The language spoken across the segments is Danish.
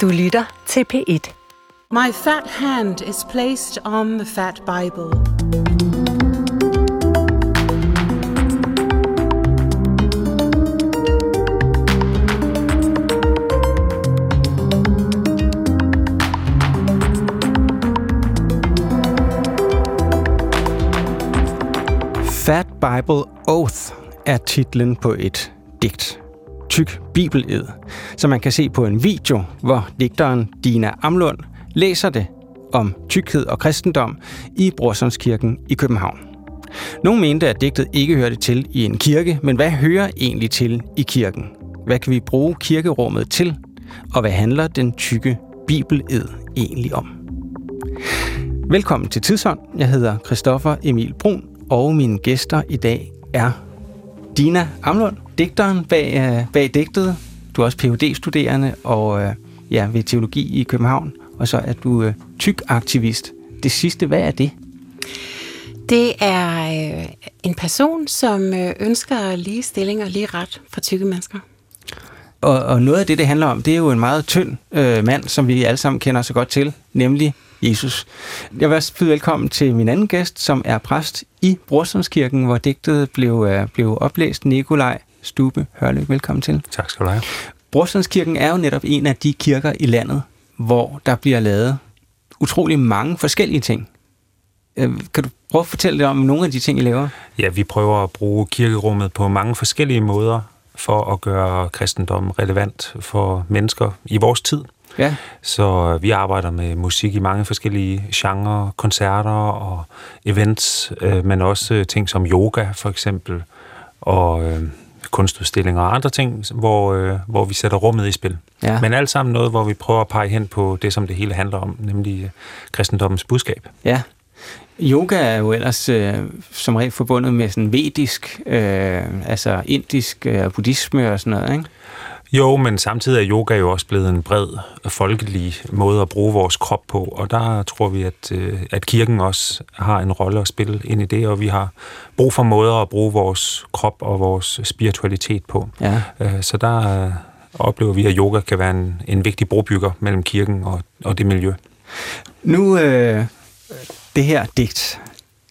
Du lytter til P1. My fat hand is placed on the fat Bible. Fat Bible Oath er titlen på et digt. Tyk bibeled, som man kan se på en video, hvor digteren Dina Amlund læser det om tykkhed og kristendom i Brorsonskirken i København. Nogle mente, at digtet ikke hørte til i en kirke, men hvad hører egentlig til i kirken? Hvad kan vi bruge kirkerummet til? Og hvad handler den tykke bibeled egentlig om? Velkommen til Tidsånd. Jeg hedder Christoffer Emil Brun, og mine gæster i dag er Dina Amlund, digteren bag, øh, bag digtet. Du er også phd studerende og øh, ja, ved teologi i København, og så er du øh, tyk-aktivist. Det sidste, hvad er det? Det er øh, en person, som øh, ønsker lige stilling og lige ret for tykke mennesker. Og, og noget af det, det handler om, det er jo en meget tynd øh, mand, som vi alle sammen kender så godt til, nemlig Jesus. Jeg vil også byde velkommen til min anden gæst, som er præst i Brorsundskirken, hvor digtet blev, øh, blev oplæst. Nikolaj Stube Hørløb, velkommen til. Tak skal du have. Brorsundskirken er jo netop en af de kirker i landet, hvor der bliver lavet utrolig mange forskellige ting. Øh, kan du prøve at fortælle lidt om nogle af de ting, I laver? Ja, vi prøver at bruge kirkerummet på mange forskellige måder for at gøre kristendommen relevant for mennesker i vores tid. Ja. Så vi arbejder med musik i mange forskellige genrer, koncerter og events, øh, men også ting som yoga for eksempel, og øh, kunstudstillinger og andre ting, hvor, øh, hvor vi sætter rummet i spil. Ja. Men alt sammen noget, hvor vi prøver at pege hen på det, som det hele handler om, nemlig øh, kristendommens budskab. Ja. Yoga er jo ellers øh, som regel forbundet med sådan vedisk, øh, altså indisk øh, buddhisme og sådan noget, ikke? Jo, men samtidig er yoga jo også blevet en bred, folkelig måde at bruge vores krop på, og der tror vi, at, øh, at kirken også har en rolle at spille ind i det, og vi har brug for måder at bruge vores krop og vores spiritualitet på. Ja. Øh, Så der øh, oplever vi, at yoga kan være en, en vigtig brobygger mellem kirken og, og det miljø. Nu, øh, det her digt,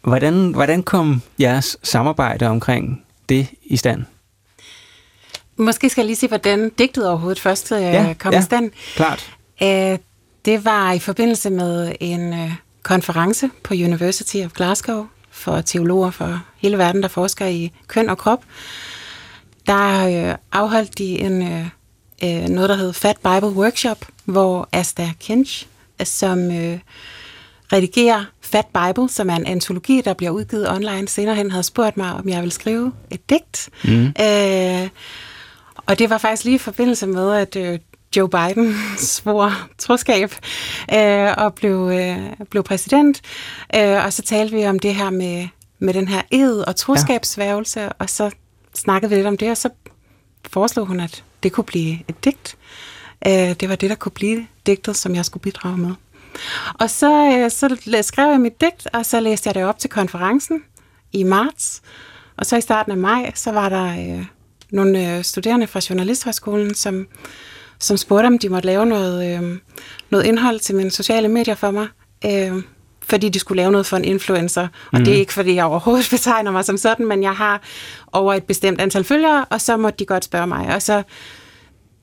hvordan, hvordan kom jeres samarbejde omkring det i stand? Måske skal jeg lige sige, hvordan digtet overhovedet først øh, Ja, kom ja. i stand. Klart. Øh, det var i forbindelse med en øh, konference på University of Glasgow for teologer fra hele verden, der forsker i køn og krop. Der øh, afholdt de en, øh, øh, noget, der hed Fat Bible Workshop, hvor Asta Kinch, som øh, redigerer Fat Bible, som er en antologi, der bliver udgivet online senere hen, havde spurgt mig, om jeg ville skrive et digt. Mm. Øh, og det var faktisk lige i forbindelse med, at øh, Joe Biden svor troskab øh, og blev, øh, blev præsident. Øh, og så talte vi om det her med, med den her ed og troskabsværgelse, ja. og så snakkede vi lidt om det, og så foreslog hun, at det kunne blive et digt. Øh, det var det, der kunne blive digtet, som jeg skulle bidrage med. Og så, øh, så skrev jeg mit digt, og så læste jeg det op til konferencen i marts. Og så i starten af maj, så var der øh, nogle øh, studerende fra Journalisthøjskolen, som, som spurgte, om de måtte lave noget, øh, noget indhold til mine sociale medier for mig. Øh, fordi de skulle lave noget for en influencer. Og mm. det er ikke, fordi jeg overhovedet betegner mig som sådan, men jeg har over et bestemt antal følgere, og så måtte de godt spørge mig. Og så,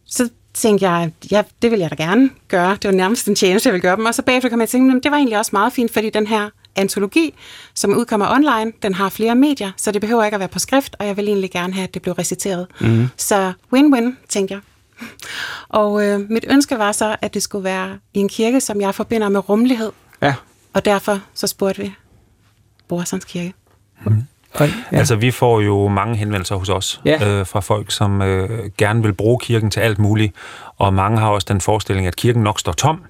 så tænkte jeg, ja, det vil jeg da gerne gøre. Det var nærmest en tjeneste, jeg ville gøre dem. Og så bagefter kom jeg til at tænke, "Men det var egentlig også meget fint, fordi den her antologi, som udkommer online, den har flere medier, så det behøver ikke at være på skrift, og jeg vil egentlig gerne have, at det blev reciteret. Mm. Så win-win, tænkte jeg. Og øh, mit ønske var så, at det skulle være i en kirke, som jeg forbinder med rummelighed, Ja. og derfor så spurgte vi Borsons Kirke. Og, Ja. ja. Altså, vi får jo mange henvendelser hos os Ja. øh, fra folk, som øh, gerne vil bruge kirken til alt muligt, og mange har også den forestilling, at kirken nok står tom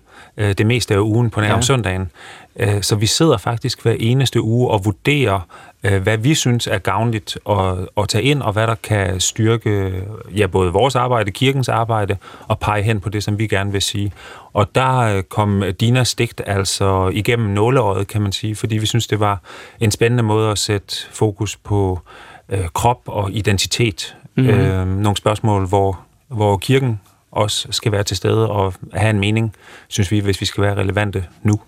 øh, det meste af ugen på nær Ja. om søndagen. Øh, så vi sidder faktisk hver eneste uge og vurderer, øh, hvad vi synes er gavnligt at, at tage ind, og hvad der kan styrke ja, både vores arbejde, kirkens arbejde, og pege hen på det, som vi gerne vil sige. Og der øh, kom Dinas digt altså igennem nåleøjet, kan man sige, fordi vi synes, det var en spændende måde at sætte fokus på øh, krop og identitet. Mm-hmm. Øh, nogle spørgsmål, hvor, hvor kirken også skal være til stede og have en mening, synes vi, hvis vi skal være relevante nu.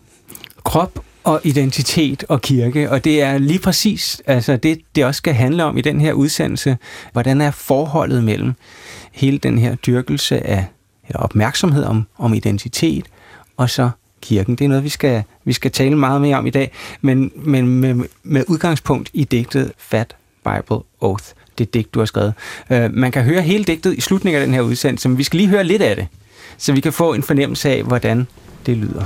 Krop og identitet og kirke, og det er lige præcis altså det, det også skal handle om i den her udsendelse. Hvordan er forholdet mellem hele den her dyrkelse af eller opmærksomhed om, om identitet, og så kirken. Det er noget, vi skal, vi skal tale meget mere om i dag, men, men med, med udgangspunkt i digtet Fat Bible Oath, det digt, du har skrevet. Øh, man kan høre hele digtet i slutningen af den her udsendelse, men vi skal lige høre lidt af det, så vi kan få en fornemmelse af, hvordan det lyder.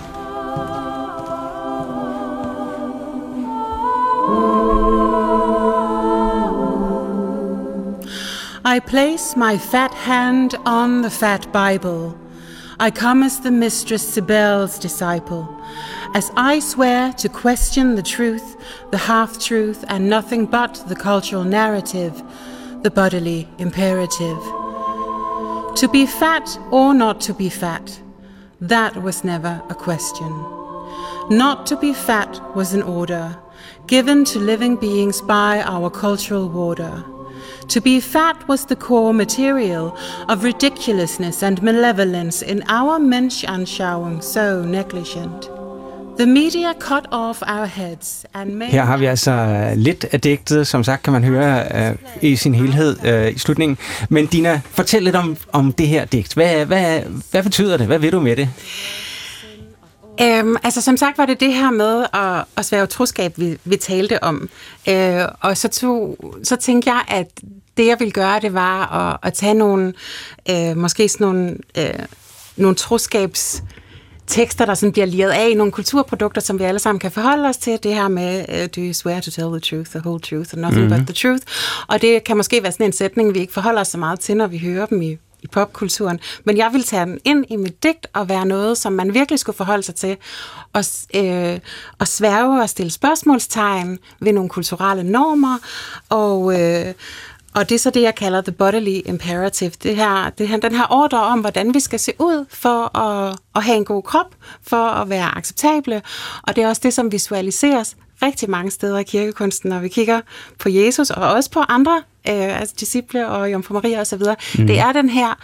I place my fat hand on the fat Bible. I come as the Mistress Sibel's disciple, as I swear to question the truth, the half truth, and nothing but the cultural narrative, the bodily imperative. To be fat or not to be fat, that was never a question. Not to be fat was an order given to living beings by our cultural warder. To be fat was the core material of ridiculousness and malevolence in our Menschanschauung so negligent. The media cut off our heads and made Her har vi altså øh, lidt af digtet, som sagt kan man høre uh, i sin helhed uh, i slutningen. Men Dina, fortæl lidt om, om det her digt. Hvad, hvad, hvad betyder det? Hvad vil du med det? Øhm, altså som sagt var det det her med at, at svære troskab, vi, vi talte om. Øh, og så, tog, så tænkte jeg, at det jeg ville gøre, det var at, at tage nogle, øh, måske sådan nogle, øh, nogle troskabs tekster, der sådan bliver liret af i nogle kulturprodukter, som vi alle sammen kan forholde os til. Det her med, uh, do you swear to tell the truth, the whole truth, and nothing mm-hmm. but the truth. Og det kan måske være sådan en sætning, vi ikke forholder os så meget til, når vi hører dem i i popkulturen. Men jeg vil tage den ind i mit digt og være noget, som man virkelig skulle forholde sig til. Og, øh, og sværge og stille spørgsmålstegn ved nogle kulturelle normer. Og, øh, og det er så det, jeg kalder the bodily imperative. Det her, det her, den her ordre om, hvordan vi skal se ud for at, at have en god krop, for at være acceptable. Og det er også det, som visualiseres rigtig mange steder i kirkekunsten, når vi kigger på Jesus, og også på andre, øh, altså disciple og Jomfru Maria osv. Mm. Det er den her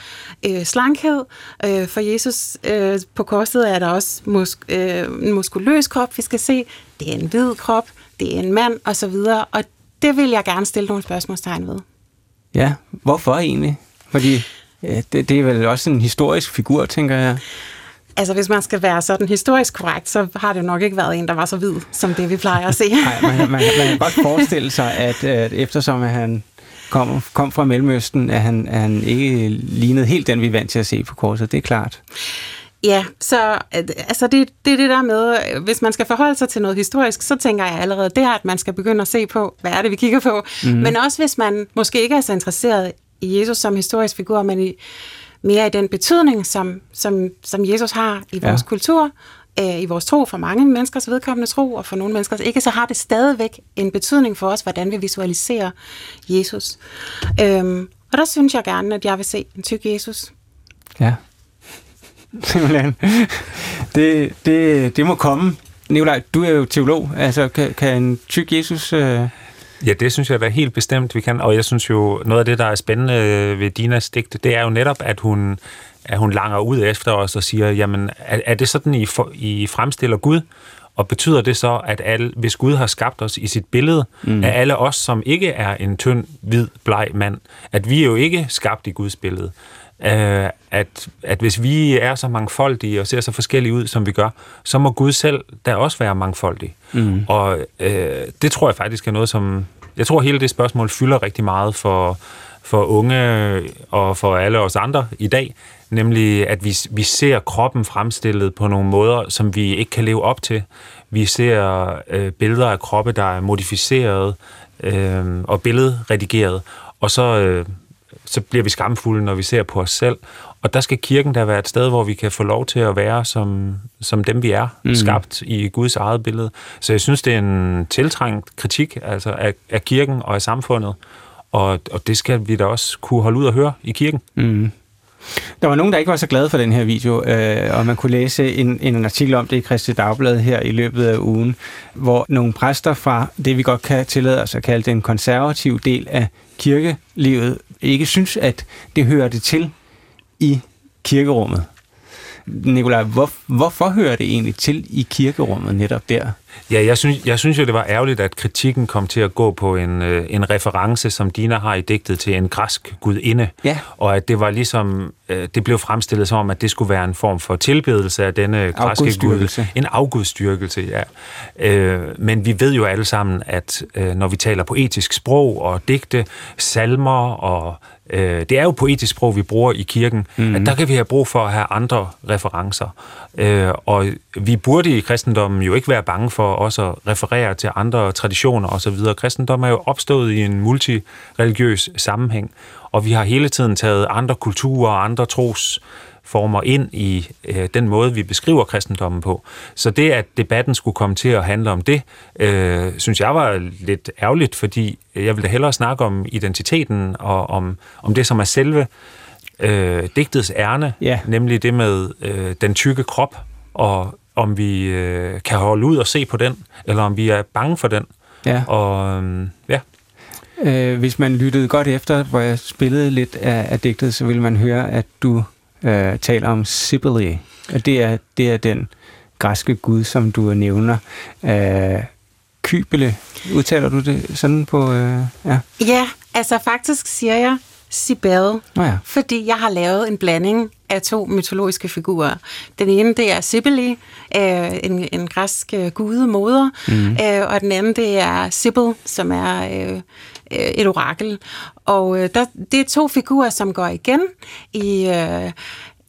øh, slankhed. Øh, for Jesus øh, på korset er der også mus, øh, en muskuløs krop, vi skal se. Det er en hvid krop, det er en mand osv., og det vil jeg gerne stille nogle spørgsmålstegn ved. Ja, hvorfor egentlig? Fordi ja, det, det er vel også en historisk figur, tænker jeg. Altså, hvis man skal være sådan historisk korrekt, så har det nok ikke været en, der var så hvid, som det vi plejer at se. Nej, man, man, man kan godt forestille sig, at, at eftersom at han kom, kom fra Mellemøsten, at han, at han ikke lignede helt den, vi er vant til at se på korset. Det er klart. Ja, så altså det, det er det der med, hvis man skal forholde sig til noget historisk, så tænker jeg allerede der, at man skal begynde at se på, hvad er det, vi kigger på. Mm. Men også hvis man måske ikke er så interesseret i Jesus som historisk figur, men i, mere i den betydning, som, som, som Jesus har i vores ja. kultur, øh, i vores tro, for mange menneskers vedkommende tro, og for nogle menneskers ikke, så har det stadigvæk en betydning for os, hvordan vi visualiserer Jesus. Øhm, og der synes jeg gerne, at jeg vil se en tyk Jesus. Ja. Simpelthen. Det, det, det må komme. Nikolaj, du er jo teolog. Altså, kan, kan en tyk Jesus... Øh Ja, det synes jeg da helt bestemt, vi kan. Og jeg synes jo, noget af det, der er spændende ved Dinas digte, det er jo netop, at hun, at hun langer ud efter os og siger, jamen, er, er det sådan, I, for, I fremstiller Gud? Og betyder det så, at alle, hvis Gud har skabt os i sit billede, mm. at alle os, som ikke er en tynd, hvid, bleg mand, at vi er jo ikke skabt i Guds billede. Uh, at, at hvis vi er så mangfoldige og ser så forskellige ud, som vi gør, så må Gud selv da også være mangfoldig. Mm. Og uh, det tror jeg faktisk er noget, som... Jeg tror, hele det spørgsmål fylder rigtig meget for, for unge og for alle os andre i dag, nemlig at vi, vi ser kroppen fremstillet på nogle måder, som vi ikke kan leve op til. Vi ser øh, billeder af kroppe, der er modificeret øh, og billedredigeret, og så, øh, så bliver vi skamfulde, når vi ser på os selv. Og der skal kirken da være et sted, hvor vi kan få lov til at være som, som dem, vi er, mm. skabt i Guds eget billede. Så jeg synes, det er en tiltrængt kritik altså af, af kirken og af samfundet, og, og det skal vi da også kunne holde ud og høre i kirken. Mm. Der var nogen, der ikke var så glade for den her video, øh, og man kunne læse en, en artikel om det i Kristi Dagblad her i løbet af ugen, hvor nogle præster fra det, vi godt kan tillade os at kalde den konservative del af kirkelivet, ikke synes, at det hører det til i kirkerummet. Nikolaj, hvor, hvorfor hører det egentlig til i kirkerummet netop der? Ja, jeg synes, jeg synes jo, det var ærgerligt, at kritikken kom til at gå på en, øh, en reference, som Dina har i digtet til en græsk gudinde. Ja. Og at det var ligesom, øh, det blev fremstillet som om, at det skulle være en form for tilbedelse af denne græske gud. En afgudstyrkelse, ja. Øh, men vi ved jo alle sammen, at øh, når vi taler poetisk sprog og digte, salmer og øh, det er jo poetisk sprog, vi bruger i kirken, mm-hmm. at der kan vi have brug for at have andre referencer. Øh, og vi burde i kristendommen jo ikke være bange for også at referere til andre traditioner osv. Kristendommen er jo opstået i en multireligiøs sammenhæng, og vi har hele tiden taget andre kulturer og andre tros former ind i øh, den måde, vi beskriver kristendommen på. Så det, at debatten skulle komme til at handle om det, øh, synes jeg var lidt ærgerligt, fordi jeg ville da hellere snakke om identiteten og om, om det, som er selve øh, digtets ærne, Ja. nemlig det med øh, den tykke krop, og om vi øh, kan holde ud og se på den, eller om vi er bange for den. Ja. Og øh, ja, Øh, hvis man lyttede godt efter, hvor jeg spillede lidt af, af digtet, så ville man høre, at du øh, taler om Cybele. Og det er, det er den græske gud, som du nævner. Øh, Kybele, udtaler du det sådan på... Øh, ja. Ja, altså faktisk siger jeg Sibel, Nå ja. fordi jeg har lavet en blanding af to mytologiske figurer. Den ene, det er Cybele, øh, en, en græsk øh, gudemoder, mm. øh, og den anden, det er Sibyl, som er øh, øh, et orakel. Og øh, der, det er to figurer, som går igen i... Øh,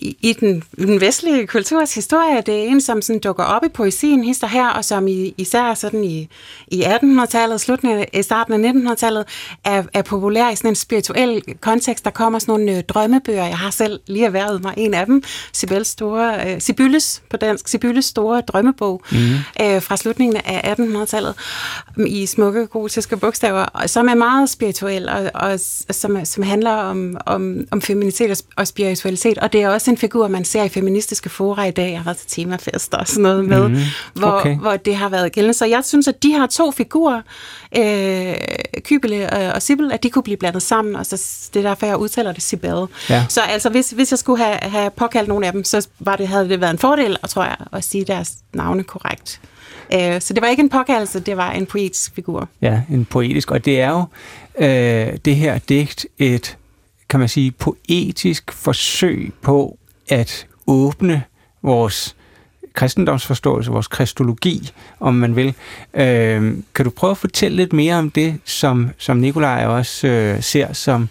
i, i den, i den vestlige kulturs historie. Det er en, som sådan dukker op i poesien, hister her, og som i, især sådan i, i 1800-tallet, slutningen af starten af 1900-tallet, er, er populær i sådan en spirituel kontekst. Der kommer sådan nogle øh, drømmebøger. Jeg har selv lige erhvervet mig en af dem. Sibylles store, øh, Sibylles på dansk, Sibylles store drømmebog mm. øh, fra slutningen af 1800-tallet i smukke gotiske bogstaver, og som er meget spirituel, og, og som, som handler om, om, om feminitet og, og spiritualitet. Og det er også en figur, man ser i feministiske fora i dag. Jeg har været til temafester og sådan noget med, mm, hvor, okay. hvor det har været gældende. Så jeg synes, at de her to figurer, øh, Kybele og, Sibyl, at de kunne blive blandet sammen, og så det er derfor, jeg udtaler det Sibel. Ja. Så altså, hvis, hvis jeg skulle have, have påkaldt nogle af dem, så var det, havde det været en fordel, og tror jeg, at sige deres navne korrekt. Øh, så det var ikke en påkaldelse, det var en poetisk figur. Ja, en poetisk. Og det er jo øh, det her digt et, kan man sige, poetisk forsøg på at åbne vores kristendomsforståelse, vores kristologi, om man vil. Øh, kan du prøve at fortælle lidt mere om det, som, som Nikolaj også øh, ser som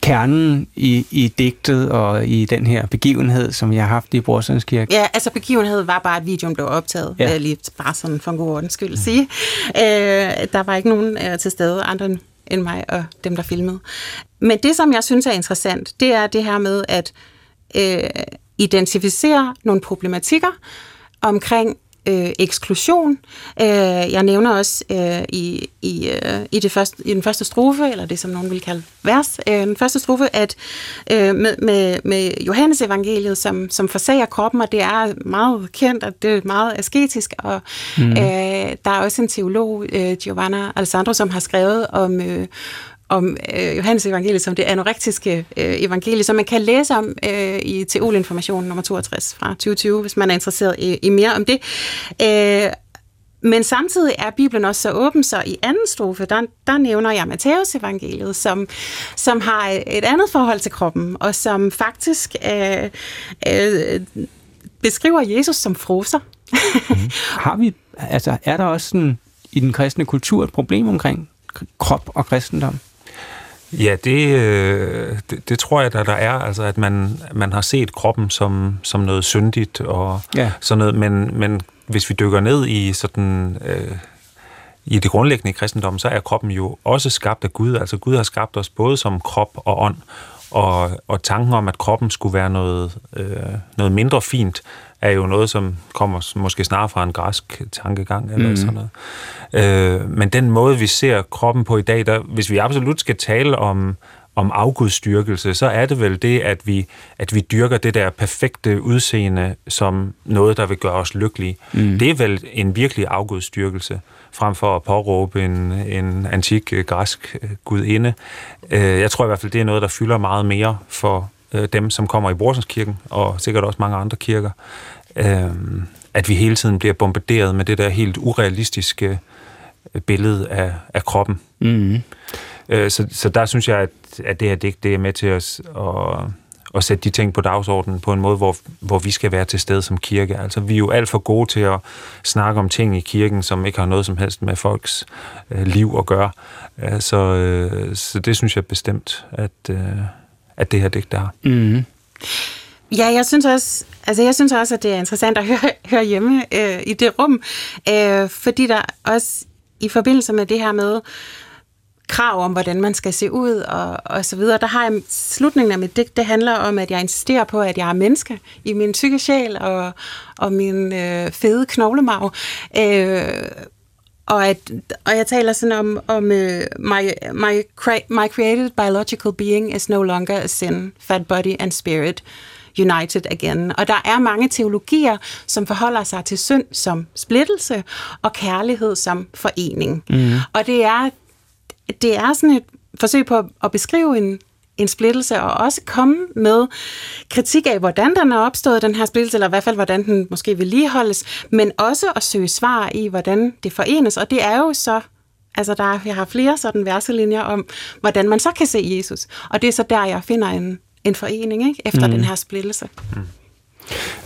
kernen i, i digtet og i den her begivenhed, som jeg har haft i Brorsons Kirke? Ja, altså begivenheden var bare, at videoen blev optaget. Ja. Ja. Jeg lige bare sådan for en god ordens skyld sige. Øh, der var ikke nogen øh, til stede, andre end mig og dem, der filmede. Men det, som jeg synes er interessant, det er det her med at øh, identificere nogle problematikker omkring øh, eksklusion. Øh, jeg nævner også øh, i, i, øh, i, det første, i den første strofe, eller det som nogen vil kalde vers, øh, den første strofe, at øh, med, med, med Johannes evangeliet, som, som forsager kroppen, og det er meget kendt, og det er meget asketisk, og mm. øh, der er også en teolog, øh, Giovanna Alessandro, som har skrevet om... Øh, om øh, Johannes evangeliet som det anorektiske øh, evangelie, som man kan læse om øh, i Teolinformation nummer 62 fra 2020, hvis man er interesseret i, i mere om det. Øh, men samtidig er Bibelen også så åben, så i anden strofe, der, der nævner jeg Matteus evangeliet, som, som har et andet forhold til kroppen, og som faktisk øh, øh, beskriver Jesus som froser. Mhm. Har vi, altså, er der også sådan, i den kristne kultur et problem omkring krop og kristendom? Ja, det, øh, det, det tror jeg, der, der er. Altså, at man, man har set kroppen som, som noget syndigt og Ja. sådan noget. Men, men hvis vi dykker ned i sådan... Øh, i det grundlæggende i kristendommen, så er kroppen jo også skabt af Gud. Altså Gud har skabt os både som krop og ånd. Og, og tanken om, at kroppen skulle være noget, øh, noget mindre fint, er jo noget, som kommer måske snarere fra en græsk tankegang eller mm. sådan noget. Øh, men den måde, vi ser kroppen på i dag, der, hvis vi absolut skal tale om, om afgudstyrkelse, så er det vel det, at vi, at vi dyrker det der perfekte udseende som noget, der vil gøre os lykkelige. Mm. Det er vel en virkelig afgudstyrkelse, frem for at påråbe en, en antik øh, græsk øh, gudinde. Øh, jeg tror i hvert fald, det er noget, der fylder meget mere for dem, som kommer i Borsenskirken, og sikkert også mange andre kirker, at vi hele tiden bliver bombarderet med det der helt urealistiske billede af, af kroppen. Mm. Så, så der synes jeg, at, at det her digt, det er med til os at, at sætte de ting på dagsordenen på en måde, hvor, hvor vi skal være til stede som kirke. Altså, vi er jo alt for gode til at snakke om ting i kirken, som ikke har noget som helst med folks øh, liv at gøre. Øh, så, øh, så det synes jeg bestemt, at, øh, at det her digt, der har. Mm. Ja, jeg synes også, altså jeg synes også, at det er interessant at høre, høre hjemme øh, i det rum, øh, fordi der også i forbindelse med det her med krav om, hvordan man skal se ud og, og så videre, der har jeg slutningen af mit digt, det handler om, at jeg insisterer på, at jeg er menneske i min tykke sjæl og, og min øh, fede knoglemarv. Øh, og, at, og jeg taler sådan om, om uh, my, my, my created biological being is no longer a sin, fat body and spirit united again. Og der er mange teologier, som forholder sig til synd som splittelse og kærlighed som forening. Mm. Og det er, det er sådan et forsøg på at beskrive en, en splittelse, og også komme med kritik af, hvordan den er opstået, den her splittelse, eller i hvert fald, hvordan den måske vedligeholdes, men også at søge svar i, hvordan det forenes. Og det er jo så Altså, der, jeg har flere sådan verselinjer om, hvordan man så kan se Jesus. Og det er så der, jeg finder en, en forening, ikke? efter mm. den her splittelse. Mm.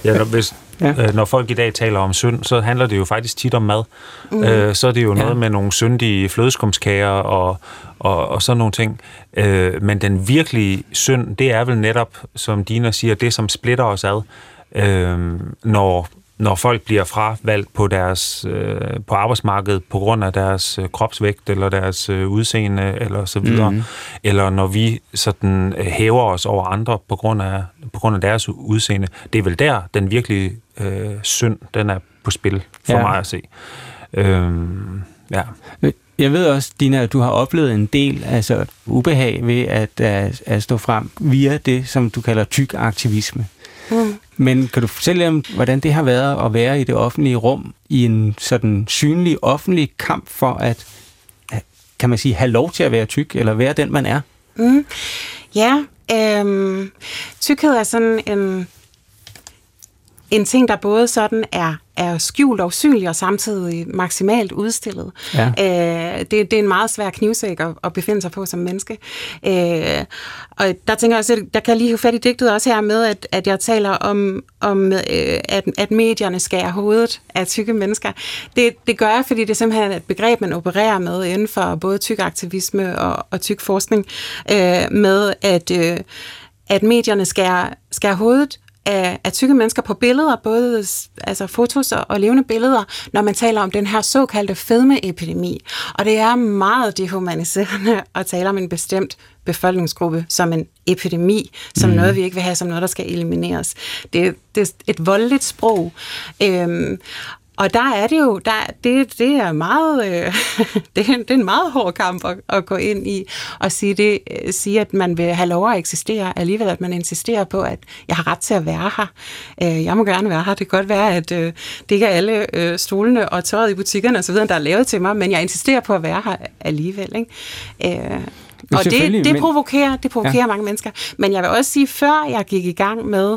Ja, hvis, ja. Øh, når folk i dag taler om synd, så handler det jo faktisk tit om mad. Mm. Øh, så er det jo ja. noget med nogle syndige flødeskumskager og, og, og sådan nogle ting. Øh, men den virkelige synd, det er vel netop, som Dina siger, det som splitter os ad, øh, når når folk bliver fravalgt på deres øh, på arbejdsmarkedet på grund af deres øh, kropsvægt eller deres øh, udseende eller så videre, mm. eller når vi sådan øh, hæver os over andre på grund af på grund af deres udseende, det er vel der den virkelige øh, synd den er på spil for ja. mig at se. Øh, ja. Jeg ved også, Dina, at du har oplevet en del altså ubehag ved at, at, at stå frem via det, som du kalder tyk aktivisme. Men kan du fortælle om, hvordan det har været at være i det offentlige rum i en sådan synlig offentlig kamp for at, kan man sige, have lov til at være tyk, eller være den, man er? Mm. Ja, øhm, tykhed er sådan en, en ting, der både sådan er er skjult og usynlig og samtidig maksimalt udstillet. Ja. Øh, det, det er en meget svær knivsæk at, at befinde sig på som menneske. Øh, og der tænker jeg også, der kan jeg lige have fat i digtet også her med, at, at jeg taler om, om øh, at, at medierne skærer hovedet af tykke mennesker. Det, det gør jeg, fordi det er simpelthen et begreb, man opererer med inden for både tyk aktivisme og, og tyk forskning, øh, med at, øh, at medierne skærer, skærer hovedet af, af tykke mennesker på billeder, både altså fotos og, og levende billeder, når man taler om den her såkaldte fedmeepidemi. Og det er meget dehumaniserende at tale om en bestemt befolkningsgruppe som en epidemi, som mm. noget, vi ikke vil have, som noget, der skal elimineres. Det, det er et voldeligt sprog. Øhm, og der er det jo, der, det, det er meget, øh, det, er, det er en meget hård kamp at, at gå ind i og sige, det, øh, sige, at man vil have lov at eksistere, alligevel at man insisterer på, at jeg har ret til at være her. Øh, jeg må gerne være her. Det kan godt være, at øh, det ikke er alle øh, stolene og tøjet i butikkerne osv., der er lavet til mig, men jeg insisterer på at være her alligevel. Ikke? Øh, og det, det provokerer, det provokerer ja. mange mennesker. Men jeg vil også sige, før jeg gik i gang med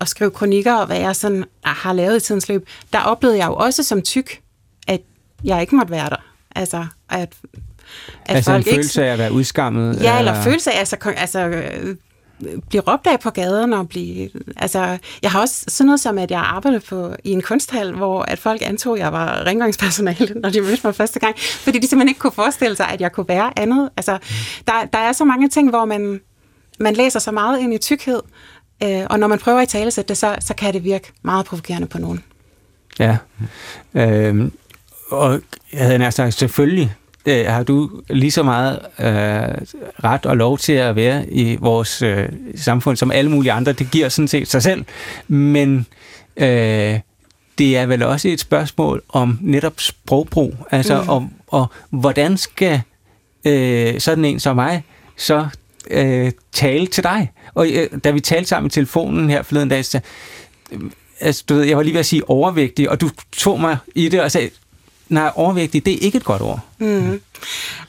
at skrive kronikker, og hvad jeg sådan har lavet i tidens løb, der oplevede jeg jo også som tyk, at jeg ikke måtte være der. Altså, at, at altså folk en følelse ikke, af at være udskammet? Ja, eller, eller følelse af, altså, altså blive råbt af på gaderne og blive... Altså, jeg har også sådan noget som, at jeg arbejdede på, i en kunsthal, hvor at folk antog, at jeg var rengøringspersonale, når de mødte mig første gang, fordi de simpelthen ikke kunne forestille sig, at jeg kunne være andet. Altså, der, der er så mange ting, hvor man, man læser så meget ind i tykkhed, øh, og når man prøver at tale det, så, så kan det virke meget provokerende på nogen. Ja, øh, og jeg havde nær sagt, selvfølgelig øh, har du lige så meget øh, ret og lov til at være i vores øh, samfund som alle mulige andre. Det giver sådan set sig selv. Men øh, det er vel også et spørgsmål om netop sprogbrug. Altså mm. om, og hvordan skal øh, sådan en som mig så øh, tale til dig? Og øh, da vi talte sammen i telefonen her forleden dag, så, øh, altså, du ved, jeg var lige ved at sige overvægtig, og du tog mig i det og sagde, nej, overvægtig, det er ikke et godt ord. Mm.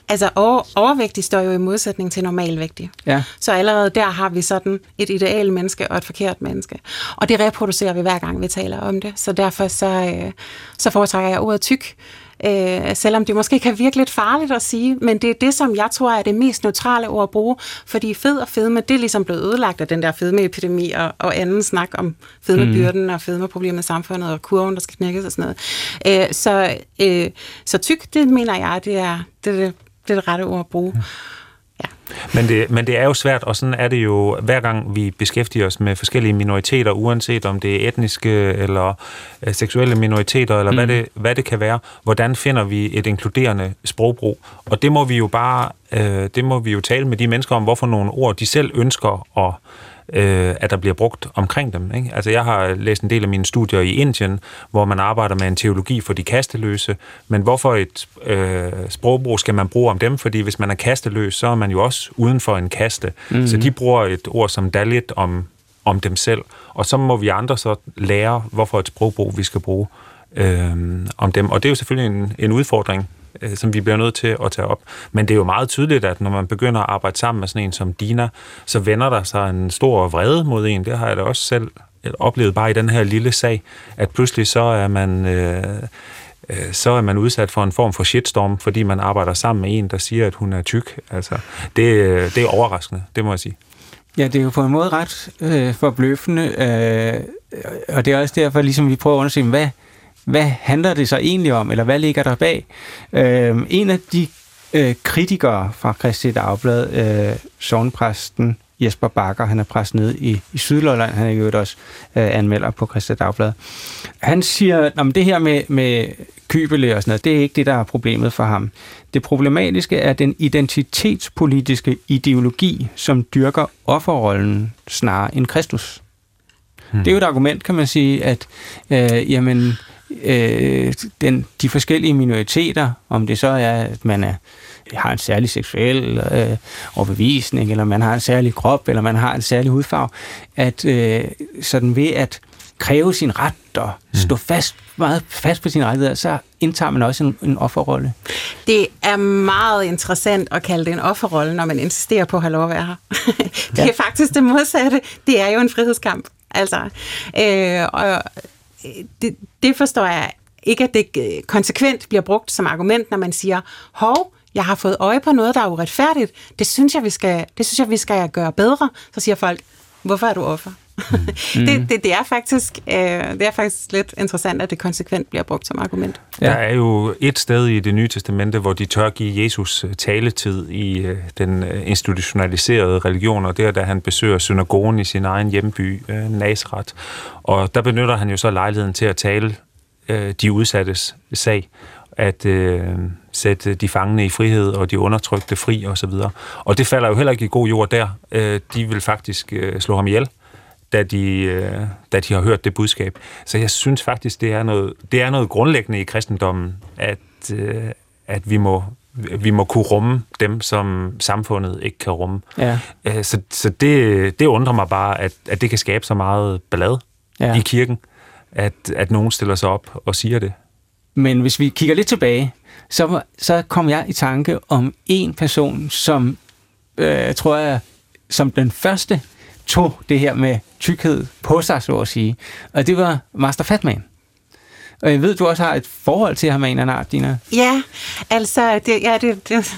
Altså over, overvægtig står jo i modsætning til normalvægtig. Ja. Så allerede der har vi sådan et idealt menneske og et forkert menneske. Og det reproducerer vi hver gang, vi taler om det. Så derfor så, øh, så foretrækker jeg ordet tyk, øh, selvom det måske kan virke lidt farligt at sige, men det er det, som jeg tror er det mest neutrale ord at bruge, fordi fed og fedme, det er ligesom blevet ødelagt af den der fedmeepidemi og, og anden snak om fedmebyrden mm. og fedmeproblemer i samfundet og kurven, der skal knækkes og sådan noget. Øh, så, øh, så tyk, det mener jeg, det er det, det, det, er det rette ord at bruge. Mm. Ja. Men, det, men det er jo svært, og sådan er det jo hver gang vi beskæftiger os med forskellige minoriteter, uanset om det er etniske eller øh, seksuelle minoriteter, eller mm. hvad, det, hvad det kan være. Hvordan finder vi et inkluderende sprogbrug? Og det må vi jo bare, øh, det må vi jo tale med de mennesker om, hvorfor nogle ord de selv ønsker at øh, at der bliver brugt omkring dem. Ikke? Altså jeg har læst en del af mine studier i Indien, hvor man arbejder med en teologi for de kasteløse, men hvorfor et øh, sprogbrug skal man bruge om dem? Fordi hvis man er kasteløs, så er man jo også uden for en kaste. Mm-hmm. Så de bruger et ord som dalit om, om dem selv, og så må vi andre så lære, hvorfor et sprogbrug vi skal bruge øh, om dem. Og det er jo selvfølgelig en, en udfordring, øh, som vi bliver nødt til at tage op. Men det er jo meget tydeligt, at når man begynder at arbejde sammen med sådan en som Dina, så vender der sig en stor vrede mod en. Det har jeg da også selv oplevet bare i den her lille sag, at pludselig så er man... Øh, øh så er man udsat for en form for shitstorm, fordi man arbejder sammen med en, der siger, at hun er tyk. Altså, det, øh, det er overraskende, det må jeg sige. Ja, det er jo på en måde ret øh, forbløffende, øh, og det er også derfor, ligesom vi prøver at undersøge, hvad, hvad handler det så egentlig om, eller hvad ligger der bag? Øh, en af de øh, kritikere fra Christi Dagblad, øh, sovnpræsten Jesper Bakker, han er præst nede i, i Sydlolland, han er jo også øh, anmelder på Christi Dagblad. Han siger, at det her med, med kybele og sådan noget, det er ikke det, der er problemet for ham. Det problematiske er den identitetspolitiske ideologi, som dyrker offerrollen snarere end Kristus. Hmm. Det er jo et argument, kan man sige, at øh, jamen, øh, den, de forskellige minoriteter, om det så er, at man er, har en særlig seksuel øh, overbevisning, eller man har en særlig krop, eller man har en særlig hudfarve, at øh, sådan ved at kræve sin ret og mm. stå fast, meget fast på sine rettigheder, så indtager man også en, en offerrolle. Det er meget interessant at kalde det en offerrolle, når man insisterer på at have lov at være her. det ja. er faktisk det modsatte. Det er jo en frihedskamp. Altså, øh, og Øh, det, det forstår jeg ikke, at det øh, konsekvent bliver brugt som argument, når man siger, hov, jeg har fået øje på noget, der er uretfærdigt. Det synes jeg, vi skal, det synes jeg, vi skal gøre bedre. Så siger folk, hvorfor er du offer? Mm. det, det, det, er faktisk, øh, det er faktisk lidt interessant, at det konsekvent bliver brugt som argument. Ja. Der er jo et sted i det nye testamente, hvor de tør give Jesus øh, taletid i øh, den øh, institutionaliserede religion, og det er, da han besøger synagogen i sin egen hjemby, øh, Nazareth. Og der benytter han jo så lejligheden til at tale øh, de udsattes sag at øh, sætte de fangene i frihed og de undertrykte fri og så videre. Og det falder jo heller ikke i god jord der. Øh, de vil faktisk øh, slå ham ihjel da de, øh, da de har hørt det budskab. Så jeg synes faktisk, det er noget, det er noget grundlæggende i kristendommen, at, øh, at vi må vi må kunne rumme dem, som samfundet ikke kan rumme. Ja. Øh, så så det, det undrer mig bare, at, at det kan skabe så meget ballade ja. i kirken, at, at nogen stiller sig op og siger det. Men hvis vi kigger lidt tilbage, så, så kom jeg i tanke om en person, som øh, tror jeg, som den første tog det her med tykkhed på sig, så at sige. Og det var Master Fatman. Og jeg ved, du også har et forhold til ham af en eller anden art, Dina. Ja, altså, det, ja, det, det,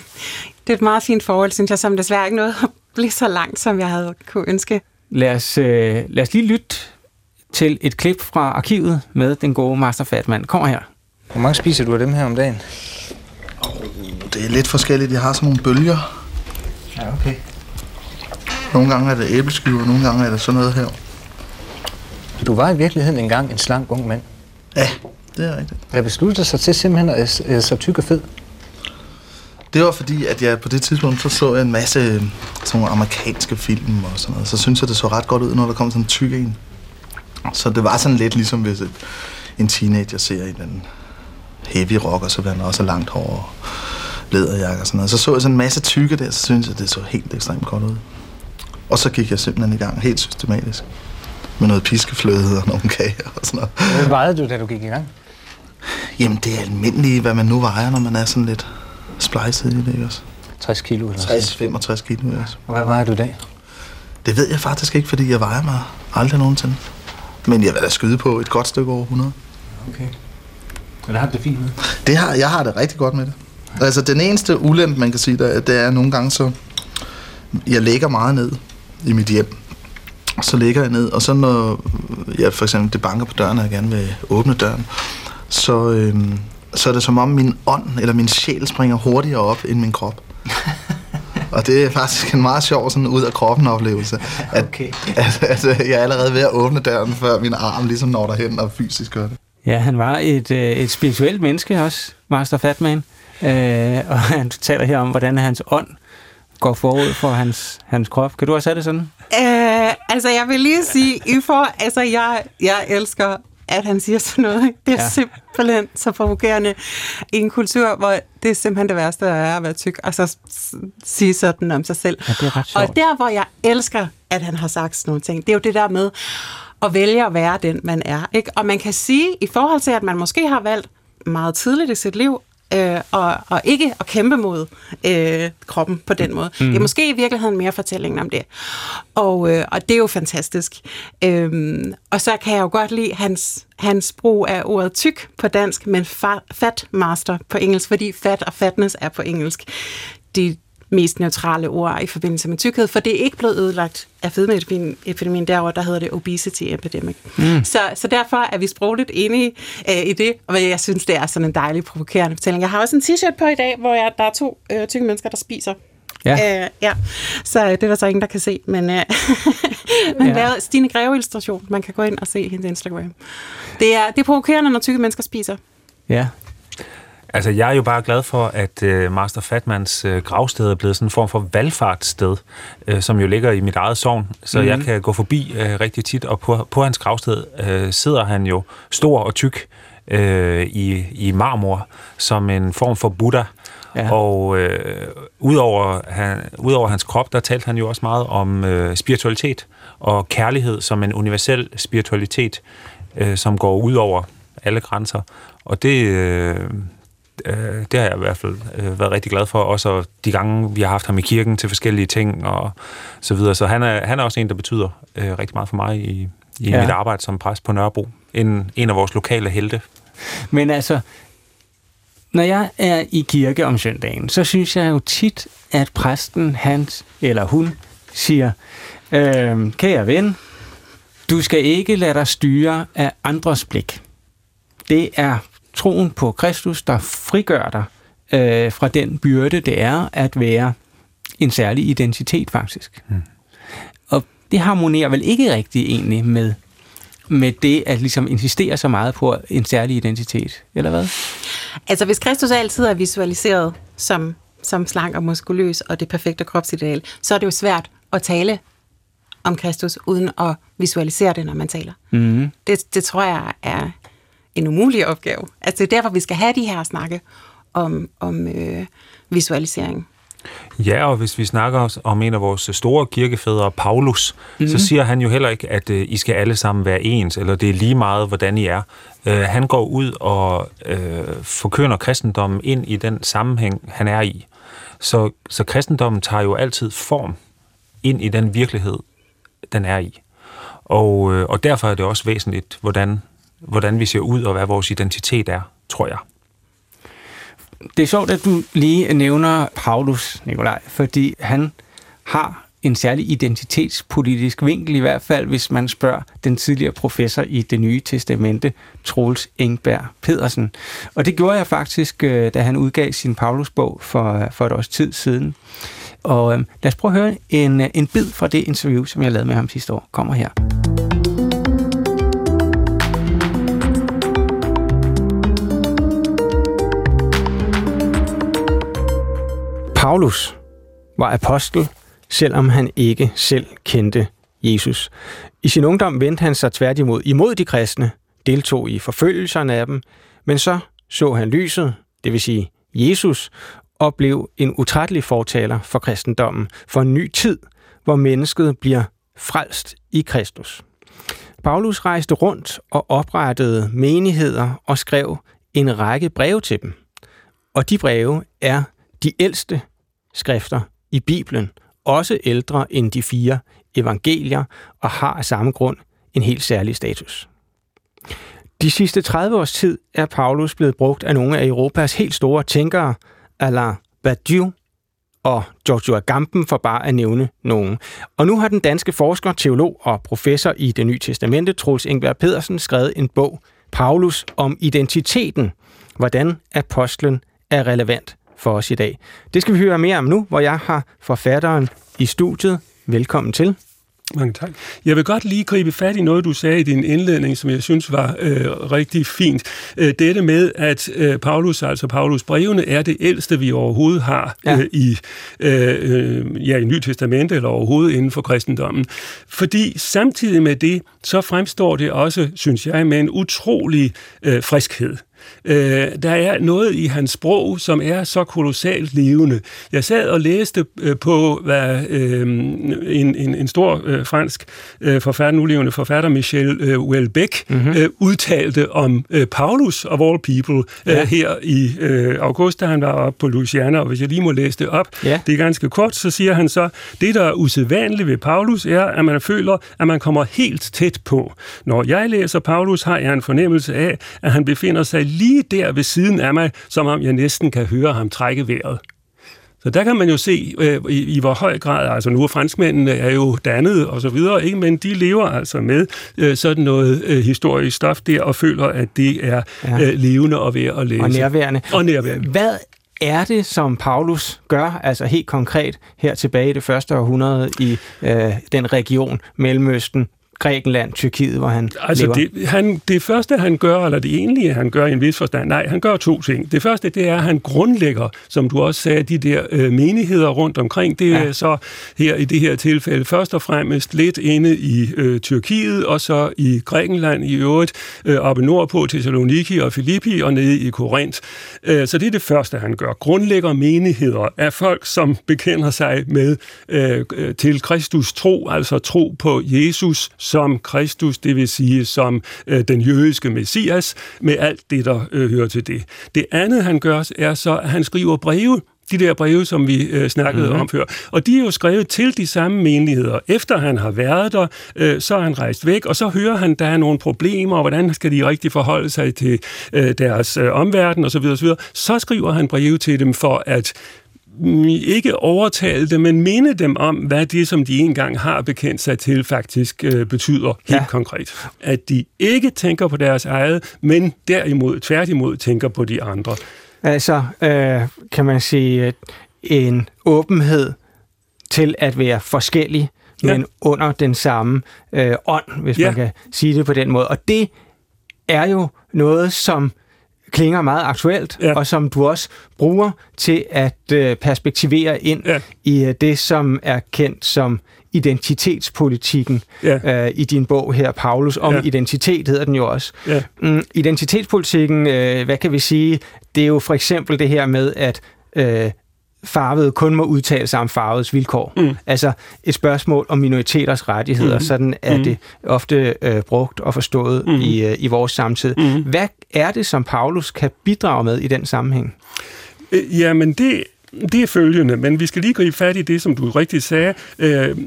det er et meget fint forhold, synes jeg, som desværre ikke noget at blive så langt, som jeg havde kunne ønske. Lad os, øh, lad os lige lytte til et klip fra arkivet med den gode Master Fatman. Kommer her. Hvor mange spiser du af dem her om dagen? Oh, det er lidt forskelligt. Jeg har sådan nogle bølger. Ja, okay. Nogle gange er det æbleskiver, nogle gange er det sådan noget her. Du var i virkeligheden engang en slank ung mand. Ja, det er rigtigt. Jeg besluttede sig til simpelthen at være så tyk og fed. Det var fordi, at jeg på det tidspunkt så, så jeg en masse øh, sådan nogle amerikanske film og sådan noget. Så synes jeg, det så ret godt ud, når der kom sådan en tyk en. Så det var sådan lidt ligesom hvis et, en teenager ser i den heavy rock, og så bliver han også langt hår og læderjakke og sådan noget. Så så jeg sådan en masse tykke der, så synes jeg, det så helt ekstremt godt ud. Og så gik jeg simpelthen i gang helt systematisk. Med noget piskefløde og nogle kager og sådan noget. Hvad vejede du, da du gik i gang? Jamen, det er almindeligt, hvad man nu vejer, når man er sådan lidt splejset i det, ikke også? 60 kilo eller sådan 60-65 kilo, ikke også? Og Hvad vejer du i dag? Det ved jeg faktisk ikke, fordi jeg vejer mig aldrig nogensinde. Men jeg vil da skyde på et godt stykke over 100. Okay. Men har du det fint med? Det har, jeg har det rigtig godt med det. Altså, den eneste ulempe, man kan sige, der, det er nogle gange så... Jeg ligger meget ned i mit hjem. Så ligger jeg ned, og så når jeg for eksempel det banker på døren, og jeg gerne vil åbne døren, så, øhm, så er det som om min ånd eller min sjæl springer hurtigere op end min krop. Og det er faktisk en meget sjov sådan ud af kroppen oplevelse. At, Okay. at, at, at jeg er allerede ved at åbne døren, før min arm ligesom når derhen og fysisk gør det. Ja, han var et, øh, et spirituelt menneske også, Master Fatman. Øh, og han taler her om, hvordan hans ånd går forud for hans, hans krop. Kan du også have det sådan? Øh, altså, jeg vil lige sige, I får, altså, jeg, jeg elsker, at han siger sådan noget. Det er Ja. simpelthen så provokerende i en kultur, hvor det er simpelthen det værste, der er at være tyk, og så sige sådan om sig selv. Ja, det er ret sjovt. Og der, hvor jeg elsker, at han har sagt sådan nogle ting, det er jo det der med at vælge at være den, man er. Ikke? Og man kan sige, i forhold til, at man måske har valgt meget tidligt i sit liv, øh, og, og ikke at kæmpe mod øh, kroppen på den måde. Mm. Det er måske i virkeligheden mere fortællingen om det. Og, øh, og det er jo fantastisk. Øhm, og så kan jeg jo godt lide hans, hans brug af ordet tyk på dansk, men fa- fat master på engelsk, fordi fat og fatness er på engelsk. De mest neutrale ord i forbindelse med tykkhed, for det er ikke blevet ødelagt af fedmeepidemien derovre, der hedder det obesity epidemic. Mm. Så, så derfor er vi sprogligt enige øh, i det, og jeg synes, det er sådan en dejlig provokerende fortælling. Jeg har også en t-shirt på i dag, hvor jeg, der er to øh, tykke mennesker, der spiser. Ja. Øh, ja. Så øh, det er der så ingen, der kan se, men øh, man ja. lavede Stine Greve illustration. Man kan gå ind og se hendes Instagram. Det er, det er provokerende, når tykke mennesker spiser. Ja. Altså, jeg er jo bare glad for, at øh, Master Fatmans øh, gravsted er blevet sådan en form for valgfartssted, øh, som jo ligger i mit eget sovn. Så mm-hmm. jeg kan gå forbi øh, rigtig tit, og på, på hans gravsted øh, sidder han jo stor og tyk øh, i, i marmor, som en form for Buddha. Ja. Og øh, udover, han, udover hans krop, der talte han jo også meget om øh, spiritualitet og kærlighed som en universel spiritualitet, øh, som går ud over alle grænser. Og det, øh, øh, det har jeg i hvert fald øh, været rigtig glad for, også de gange, vi har haft ham i kirken til forskellige ting og så videre. Så han er, han er også en, der betyder øh, rigtig meget for mig i, i Ja. mit arbejde som præst på Nørrebro. En, en af vores lokale helte. Men altså, når jeg er i kirke om søndagen, så synes jeg jo tit, at præsten, hans eller hun, siger, øh, kære ven, du skal ikke lade dig styre af andres blik. Det er troen på Kristus, der frigør dig øh, fra den byrde, det er at være en særlig identitet, faktisk. Mm. Og det harmonerer vel ikke rigtig egentlig med, med det at ligesom insistere så meget på en særlig identitet, eller hvad? Altså, hvis Kristus altid er visualiseret som, som slank og muskuløs og det perfekte kropsideal, så er det jo svært at tale om Kristus uden at visualisere det, når man taler. Mm. Det, det tror jeg er en umulig opgave. Altså, det er derfor, vi skal have de her snakke om, om øh, visualisering. Ja, og hvis vi snakker om en af vores store kirkefædre, Paulus, mm-hmm. så siger han jo heller ikke, at øh, I skal alle sammen være ens, eller det er lige meget, hvordan I er. Øh, han går ud og øh, forkynder kristendommen ind i den sammenhæng, han er i. Så, så kristendommen tager jo altid form ind i den virkelighed, den er i. Og, øh, og derfor er det også væsentligt, hvordan, hvordan vi ser ud, og hvad vores identitet er, tror jeg. Det er sjovt, at du lige nævner Paulus, Nikolaj, fordi han har en særlig identitetspolitisk vinkel, i hvert fald hvis man spørger den tidligere professor i det nye testamente, Troels Engberg Pedersen. Og det gjorde jeg faktisk, øh, da han udgav sin Paulus-bog for, øh, for et års tid siden. Og øh, lad os prøve at høre en, øh, en bid fra det interview, som jeg lavede med ham sidste år. Kommer her. Paulus var apostel, selvom han ikke selv kendte Jesus. I sin ungdom vendte han sig tværtimod imod de kristne, deltog i forfølgelserne af dem, men så så han lyset, det vil sige Jesus, og blev en utrættelig fortaler for kristendommen, for en ny tid, hvor mennesket bliver frelst i Kristus. Paulus rejste rundt og oprettede menigheder og skrev en række breve til dem. Og de breve er de ældste skrifter i Bibelen, også ældre end de fire evangelier, og har af samme grund en helt særlig status. De sidste 30 års tid er Paulus blevet brugt af nogle af Europas helt store tænkere, Alain Badiou og Giorgio Agamben, for bare at nævne nogen. Og nu har den danske forsker, teolog og professor i det nye testamente, Troels Ingberg Pedersen, skrevet en bog, Paulus, om identiteten. Hvordan apostlen er relevant for os i dag. Det skal vi høre mere om nu, hvor jeg har forfatteren i studiet. Velkommen til. Mange tak. Jeg vil godt lige gribe fat i noget, du sagde i din indledning, som jeg synes var øh, rigtig fint. Øh, dette med, at øh, Paulus, altså Paulus brevene, er det ældste, vi overhovedet har ja. øh, i, øh, ja, i Nyt Testament, eller overhovedet inden for kristendommen. Fordi samtidig med det, så fremstår det også, synes jeg, med en utrolig øh, friskhed. Øh, der er noget i hans sprog, som er så kolossalt levende. Jeg sad og læste øh, på, hvad øh, en, en, en stor øh, fransk øh, forfatter, nulevende forfatter, Michel øh, Houellebecq, mm-hmm. øh, udtalte om øh, Paulus of all people øh, ja. her i øh, august, da han var oppe på Louisiana, og hvis jeg lige må læse det op, ja. det er ganske kort, så siger han så, det der er usædvanligt ved Paulus er, at man føler, at man kommer helt tæt på. Når jeg læser Paulus, har jeg en fornemmelse af, at han befinder sig lige der ved siden af mig, som om jeg næsten kan høre ham trække vejret. Så der kan man jo se, øh, i, i hvor høj grad, altså nu er franskmændene er jo dannet og så videre, ikke? men de lever altså med øh, sådan noget øh, historisk stof der, og føler, at det er ja. øh, levende og værd at læse. Og nærværende. Og nærværende. Hvad er det, som Paulus gør, altså helt konkret her tilbage i det første århundrede i øh, den region, Mellemøsten, Grækenland, Tyrkiet, hvor han altså lever? Det, han, det første, han gør, eller det egentlige, han gør i en vis forstand, nej, han gør to ting. Det første, det er, at han grundlægger, som du også sagde, de der øh, menigheder rundt omkring. Det ja. er så her i det her tilfælde først og fremmest lidt inde i øh, Tyrkiet, og så i Grækenland i øvrigt, øh, oppe nordpå, Thessaloniki og Filippi, og nede i Korinth. Øh, så det er det første, han gør. Grundlægger menigheder af folk, som bekender sig med øh, til Kristus tro, altså tro på Jesus som Kristus, det vil sige som øh, den jødiske messias, med alt det, der øh, hører til det. Det andet, han gør, er så, at han skriver breve de der breve, som vi øh, snakkede mm-hmm. om før. Og de er jo skrevet til de samme menigheder. Efter han har været der, øh, så er han rejst væk, og så hører han, der er nogle problemer, og hvordan skal de rigtig forholde sig til øh, deres øh, omverden osv. osv. Så skriver han breve til dem for at ikke overtale dem, men minde dem om, hvad det, som de engang har bekendt sig til, faktisk øh, betyder helt ja. konkret. At de ikke tænker på deres eget, men derimod, tværtimod, tænker på de andre. Altså, øh, kan man sige, en åbenhed til at være forskellig, ja. men under den samme øh, ånd, hvis ja. man kan sige det på den måde. Og det er jo noget, som klinger meget aktuelt, ja. og som du også bruger til at øh, perspektivere ind ja. i øh, det, som er kendt som identitetspolitikken ja. øh, i din bog her, Paulus, om ja. identitet hedder den jo også. Ja. Mm, identitetspolitikken, øh, hvad kan vi sige, det er jo for eksempel det her med, at øh, farvede kun må udtale sig om farvets vilkår. Mm. Altså et spørgsmål om minoriteters rettigheder, mm. sådan er mm. det ofte øh, brugt og forstået mm. i, øh, i vores samtid. Mm. Hvad er det, som Paulus kan bidrage med i den sammenhæng? Øh, jamen det, det er følgende, men vi skal lige gribe fat i det, som du rigtig sagde. Øh,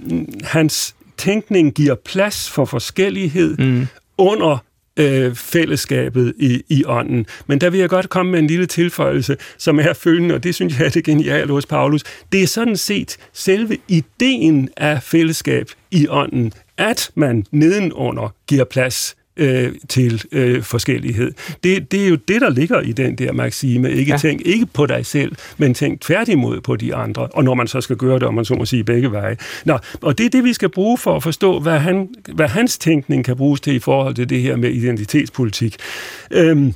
hans tænkning giver plads for forskellighed mm. under øh, fællesskabet i, i ånden. Men der vil jeg godt komme med en lille tilføjelse, som er følgende, og det synes jeg er det geniale hos Paulus. Det er sådan set selve ideen af fællesskab i ånden, at man nedenunder giver plads øh, til øh, forskellighed. Det, det er jo det, der ligger i den der maxime. Ikke ja. tænk ikke på dig selv, men tænk tværtimod på de andre. Og når man så skal gøre det, om man så må sige begge veje. Nå, og det er det, vi skal bruge for at forstå, hvad, han, hvad hans tænkning kan bruges til i forhold til det her med identitetspolitik. Øhm,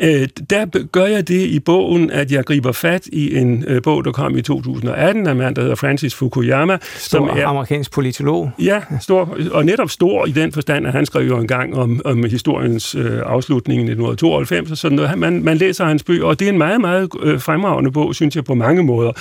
Øh, der gør jeg det i bogen, at jeg griber fat i en øh, bog, der kom i 2018 af en mand, der hedder Francis Fukuyama. Stor som er amerikansk politolog. Ja, stor, og netop stor i den forstand, at han skrev jo engang om, om historiens øh, afslutning i 1992 og sådan noget. Man, man læser hans bøger, og det er en meget, meget øh, fremragende bog, synes jeg, på mange måder,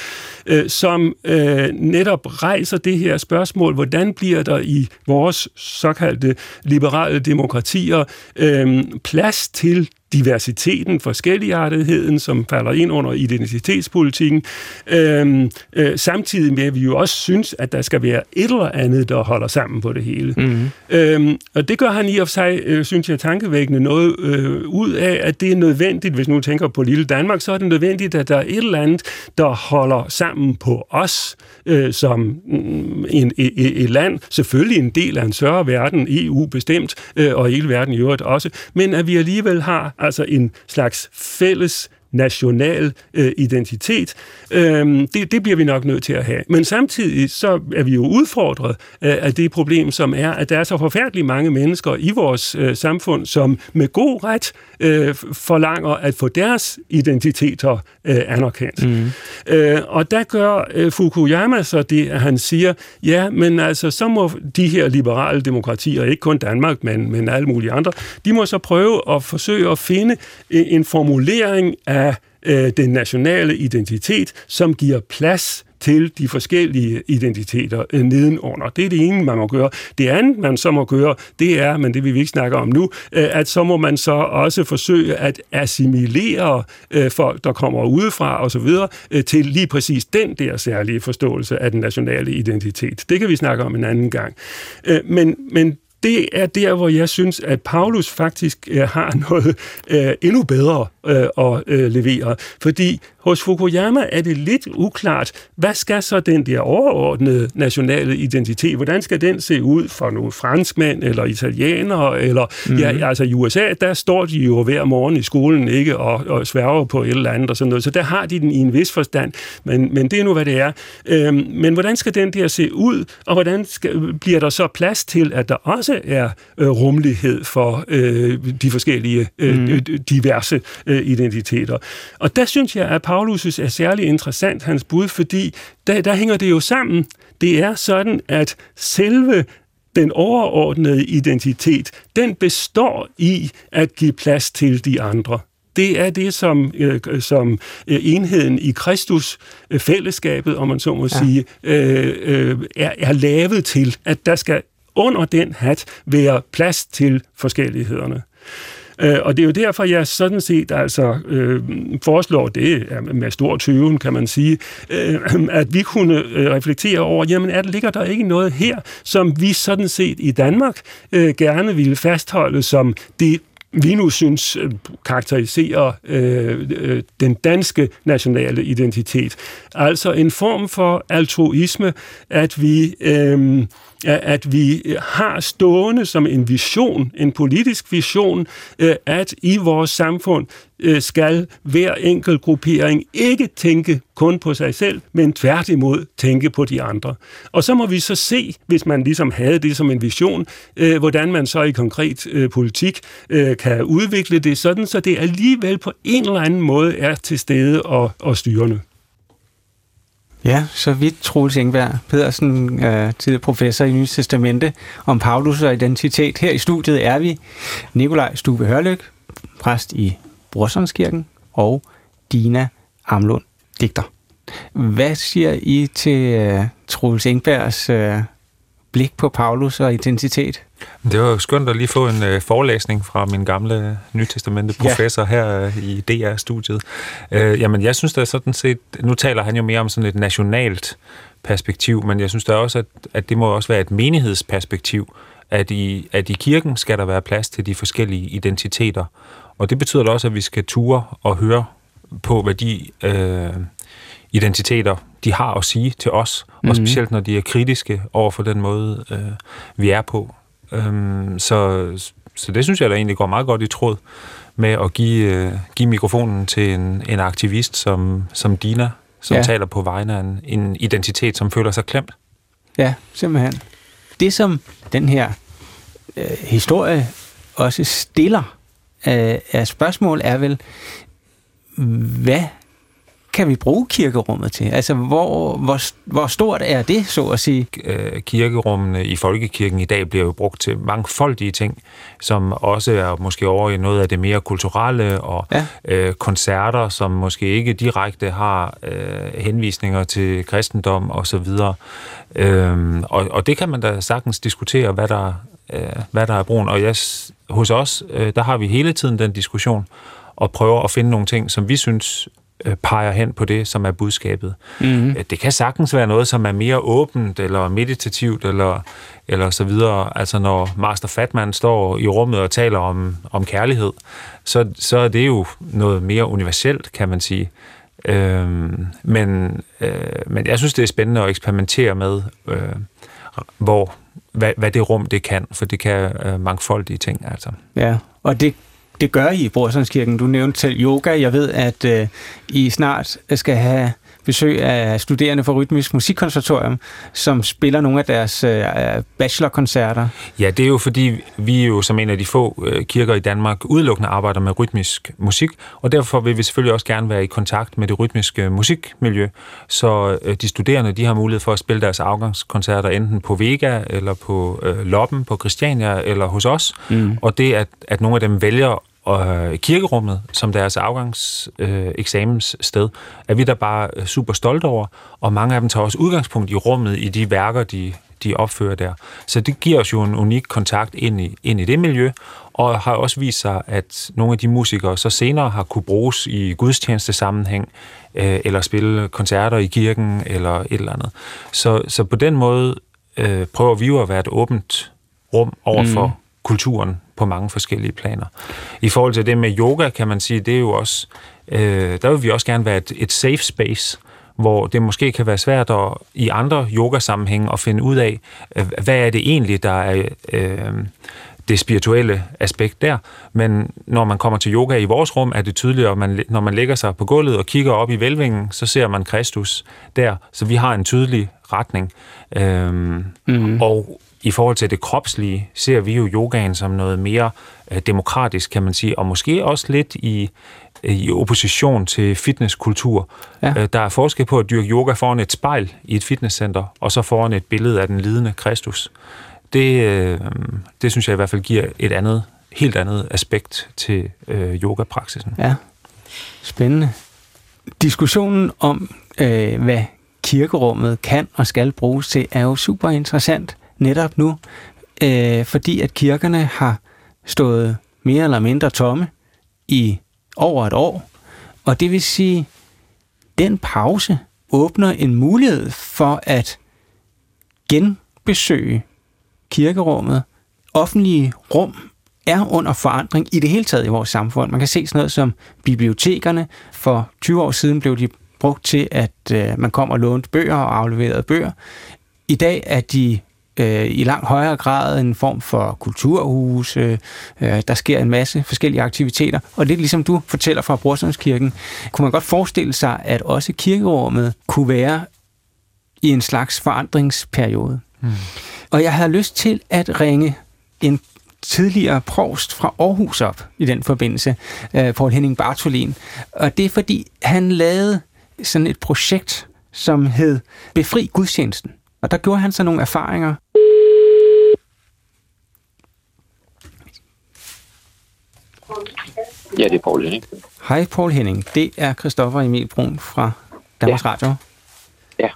øh, som øh, netop rejser det her spørgsmål, hvordan bliver der i vores såkaldte liberale demokratier øh, plads til diversiteten, forskelligartetheden, som falder ind under identitetspolitikken, øh, øh, samtidig med, at vi jo også synes, at der skal være et eller andet, der holder sammen på det hele. Mm. Øh, og det gør han i og for sig, øh, synes jeg, tankevækkende noget øh, ud af, at det er nødvendigt, hvis nu tænker på lille Danmark, så er det nødvendigt, at der er et eller andet, der holder sammen på os øh, som mm, en, et, et land, selvfølgelig en del af en større verden, EU bestemt, øh, og hele verden i øvrigt også, men at vi alligevel har altså en slags fælles national øh, identitet. Øhm, det, det bliver vi nok nødt til at have. Men samtidig så er vi jo udfordret øh, af det problem, som er, at der er så forfærdeligt mange mennesker i vores øh, samfund, som med god ret øh, forlanger at få deres identiteter øh, anerkendt. Mm. Øh, og der gør øh, Fukuyama så det, at han siger, ja, men altså, så må de her liberale demokratier, ikke kun Danmark, men, men alle mulige andre, de må så prøve at forsøge at finde en, en formulering af øh, den nationale identitet, som giver plads til de forskellige identiteter øh, nedenunder. Det er det ene, man må gøre. Det andet, man så må gøre, det er, men det vil vi ikke snakke om nu, øh, at så må man så også forsøge at assimilere øh, folk, der kommer udefra osv., øh, til lige præcis den der særlige forståelse af den nationale identitet. Det kan vi snakke om en anden gang. Øh, men, men det er der, hvor jeg synes, at Paulus faktisk øh, har noget øh, endnu bedre øh, at øh, levere. Fordi hos Fukuyama er det lidt uklart, hvad skal så den der overordnede nationale identitet, hvordan skal den se ud for nogle franskmænd eller italienere, eller mm. ja, mhm. altså i USA, der står de jo hver morgen i skolen ikke og, og sværger på et eller andet og sådan noget, så der har de den i en vis forstand, men, men det er nu, hvad det er. Øhm, men hvordan skal den der se ud, og hvordan skal, bliver der så plads til, at der også er øh, rummelighed for øh, de forskellige øh, mm. diverse øh, identiteter. Og der synes jeg, at Paulus er særlig interessant, hans bud, fordi der, der hænger det jo sammen. Det er sådan, at selve den overordnede identitet, den består i at give plads til de andre. Det er det, som, øh, som øh, enheden i Kristus, øh, fællesskabet, om man så må ja. sige, øh, øh, er, er lavet til, at der skal under den hat være plads til forskellighederne. Øh, og det er jo derfor, jeg sådan set altså øh, foreslår det med stor tøven, kan man sige, øh, at vi kunne øh, reflektere over, jamen er der, ligger der ikke noget her, som vi sådan set i Danmark øh, gerne ville fastholde som det vi nu synes øh, karakteriserer øh, øh, den danske nationale identitet. Altså en form for altruisme, at vi øh, at vi øh, har stående som en vision, en politisk vision, øh, at i vores samfund øh, skal hver enkelt gruppering ikke tænke kun på sig selv, men tværtimod tænke på de andre. Og så må vi så se, hvis man ligesom havde det som en vision, øh, hvordan man så i konkret politik kan udvikle det sådan, så det alligevel på en eller anden måde er til stede og, og styrende. Ja, så vidt Troels Engberg Pedersen, øh, tidligere professor i Nye Testamente, om Paulus og identitet. Her i studiet er vi Nikolaj Stube Hørlyk, præst i Brorsonskirken, og Dina Amlund, digter. Hvad siger I til øh, Troels Engbergs øh, blik på Paulus og identitet? Det var skønt at lige få en øh, forelæsning fra min gamle nytestamente professor ja. her øh, i DR-studiet. Øh, jamen, jeg synes da sådan set, nu taler han jo mere om sådan et nationalt perspektiv, men jeg synes da også, at, at det må også være et menighedsperspektiv, at i, at i kirken skal der være plads til de forskellige identiteter. Og det betyder da også, at vi skal ture og høre på, hvad de øh, identiteter, de har at sige til os, mm-hmm. og mhm. specielt når de er kritiske over for den måde, øh, vi er på. Øhm, så, så det synes jeg da egentlig går meget godt i tråd med at give, øh, give mikrofonen til en, en aktivist som, som Dina, som ja. taler på vegne af en, en identitet, som føler sig klemt. Ja, simpelthen. Det som den her øh, historie også stiller øh, af spørgsmål er vel, hvad kan vi bruge kirkerummet til? Altså, hvor, hvor, hvor stort er det, så at sige? Øh, kirkerummene i folkekirken i dag bliver jo brugt til mangfoldige ting, som også er måske over i noget af det mere kulturelle, og ja. øh, koncerter, som måske ikke direkte har øh, henvisninger til kristendom og så videre. Øhm, og, og det kan man da sagtens diskutere, hvad der øh, hvad der er brugen. Og jeg, hos os, øh, der har vi hele tiden den diskussion, og prøver at finde nogle ting, som vi synes peger hen på det, som er budskabet. Mm-hmm. Det kan sagtens være noget, som er mere åbent, eller meditativt, eller, eller så videre. Altså når Master Fatman står i rummet og taler om, om kærlighed, så, så er det jo noget mere universelt, kan man sige. Øhm, men, øh, men jeg synes, det er spændende at eksperimentere med, øh, hvor, hvad, hvad det rum det kan, for det kan øh, mangfoldige ting. Altså. Ja, og det, det gør I i Brorsundskirken. Du nævnte selv yoga. Jeg ved, at øh, I snart skal have besøg af studerende fra Rytmisk Musikkonservatorium, som spiller nogle af deres øh, bachelorkoncerter. Ja, det er jo fordi, vi jo som en af de få øh, kirker i Danmark udelukkende arbejder med rytmisk musik, og derfor vil vi selvfølgelig også gerne være i kontakt med det rytmiske musikmiljø, så øh, de studerende de har mulighed for at spille deres afgangskoncerter enten på Vega, eller på øh, Loppen, på Christiania, eller hos os, mm. og det at, at nogle af dem vælger og kirkerummet som deres afgangseksamenssted, øh, er vi der bare øh, super stolte over, og mange af dem tager også udgangspunkt i rummet i de værker, de, de opfører der. Så det giver os jo en unik kontakt ind i, ind i det miljø, og har også vist sig, at nogle af de musikere så senere har kunne bruges i gudstjeneste sammenhæng, øh, eller spille koncerter i kirken, eller et eller andet. Så, så på den måde øh, prøver vi jo at være et åbent rum over for mm. kulturen på mange forskellige planer. I forhold til det med yoga, kan man sige, det er jo også, øh, der vil vi også gerne være et, et safe space, hvor det måske kan være svært at, i andre yogasammenhænge at finde ud af, øh, hvad er det egentlig, der er øh, det spirituelle aspekt der. Men når man kommer til yoga i vores rum, er det tydeligt, at man, når man lægger sig på gulvet og kigger op i vælvingen, så ser man Kristus der. Så vi har en tydelig retning. Øhm, mm-hmm. Og i forhold til det kropslige, ser vi jo yogaen som noget mere øh, demokratisk, kan man sige, og måske også lidt i, i opposition til fitnesskultur. Ja. Øh, der er forskel på at dyrke yoga foran et spejl i et fitnesscenter, og så foran et billede af den lidende Kristus. Det, øh, det synes jeg i hvert fald giver et andet, helt andet aspekt til øh, yogapraksisen. Ja, spændende. Diskussionen om, øh, hvad kirkerummet kan og skal bruges til, er jo super interessant netop nu, øh, fordi at kirkerne har stået mere eller mindre tomme i over et år. Og det vil sige, den pause åbner en mulighed for at genbesøge kirkerummet. Offentlige rum er under forandring i det hele taget i vores samfund. Man kan se sådan noget som bibliotekerne. For 20 år siden blev de brugt til, at øh, man kom og lånte bøger og afleverede bøger. I dag er de øh, i langt højere grad en form for kulturhus. Øh, der sker en masse forskellige aktiviteter. Og lidt ligesom du fortæller fra Brorsundskirken, kunne man godt forestille sig, at også kirkerummet kunne være i en slags forandringsperiode. Mm. Og jeg havde lyst til at ringe en tidligere provst fra Aarhus op i den forbindelse, øh, Paul Henning Bartolin. Og det er fordi, han lavede sådan et projekt, som hed Befri Gudstjenesten. Og der gjorde han så nogle erfaringer. Ja, det er Paul Henning. Hej Paul Henning, det er Christoffer Emil Brun fra Danmarks ja. Radio. Ja.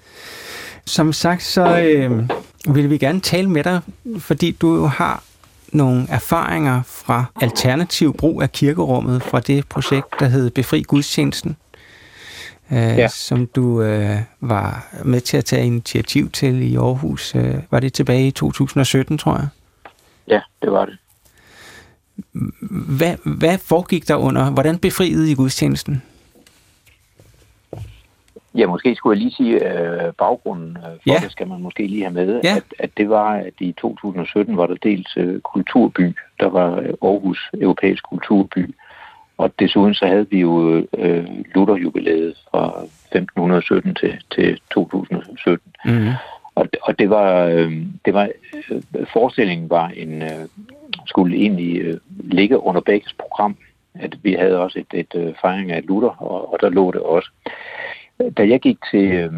Som sagt, så øh, vil vi gerne tale med dig, fordi du jo har nogle erfaringer fra alternativ brug af kirkerummet fra det projekt, der hed Befri Gudstjenesten øh, ja. som du øh, var med til at tage initiativ til i Aarhus. Øh, var det tilbage i 2017, tror jeg? Ja, det var det. Hvad, hvad foregik der under? Hvordan befriede I gudstjenesten? Ja, måske skulle jeg lige sige øh, baggrunden øh, for ja. det, skal man måske lige have med, ja. at, at det var, at i 2017 var der dels øh, kulturby, der var Aarhus Europæisk Kulturby, og desuden så havde vi jo øh, Luther-jubilæet fra 1517 til, til 2017. Mm-hmm. Og, og det var, øh, det var øh, forestillingen var en, øh, skulle egentlig øh, ligge under begges program. At vi havde også et, et øh, fejring af Luther, og, og der lå det også. Da jeg gik til, øh,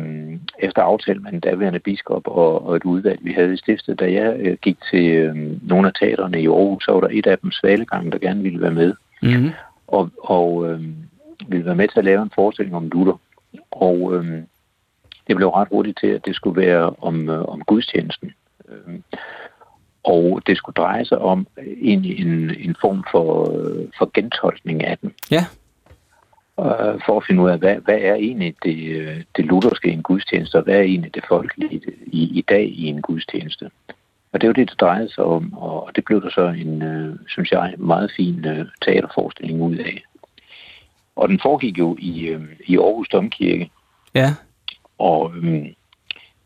efter aftale med den daværende biskop og, og et udvalg, vi havde i stiftet, da jeg øh, gik til øh, nogle af teaterne i Aarhus, så var der et af dem, Svalegang, der gerne ville være med. Mm-hmm og, og øh, ville være med til at lave en forestilling om Luther. Og øh, det blev ret hurtigt til, at det skulle være om, øh, om gudstjenesten. Øh, og det skulle dreje sig om en, en, en form for, for gentolkning af den. Ja. For at finde ud af, hvad, hvad er egentlig det, det lutherske i en gudstjeneste, og hvad er egentlig det folkelige i, i dag i en gudstjeneste. Og det er jo det, det drejede sig om, og det blev der så en, øh, synes jeg, meget fin øh, teaterforestilling ud af. Og den foregik jo i, øh, i Aarhus Domkirke. Ja. Og øh,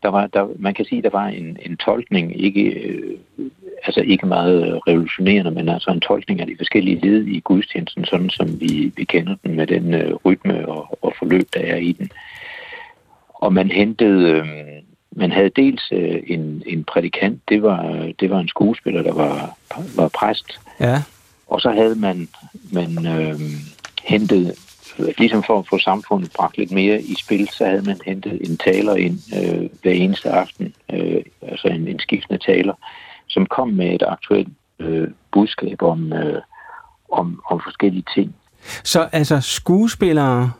der var, der, man kan sige, at der var en, en tolkning, ikke, øh, altså ikke meget revolutionerende, men altså en tolkning af de forskellige led i gudstjenesten, sådan som vi, vi kender den med den øh, rytme og, og forløb, der er i den. Og man hentede, øh, man havde dels øh, en, en prædikant, det var, det var en skuespiller, der var, var præst. Ja. Og så havde man, man øh, hentet, Øh, ligesom for at få samfundet bragt lidt mere i spil, så havde man hentet en taler ind øh, hver eneste aften, øh, altså en, en skiftende taler, som kom med et aktuelt øh, budskab om, øh, om, om forskellige ting. Så altså skuespillere,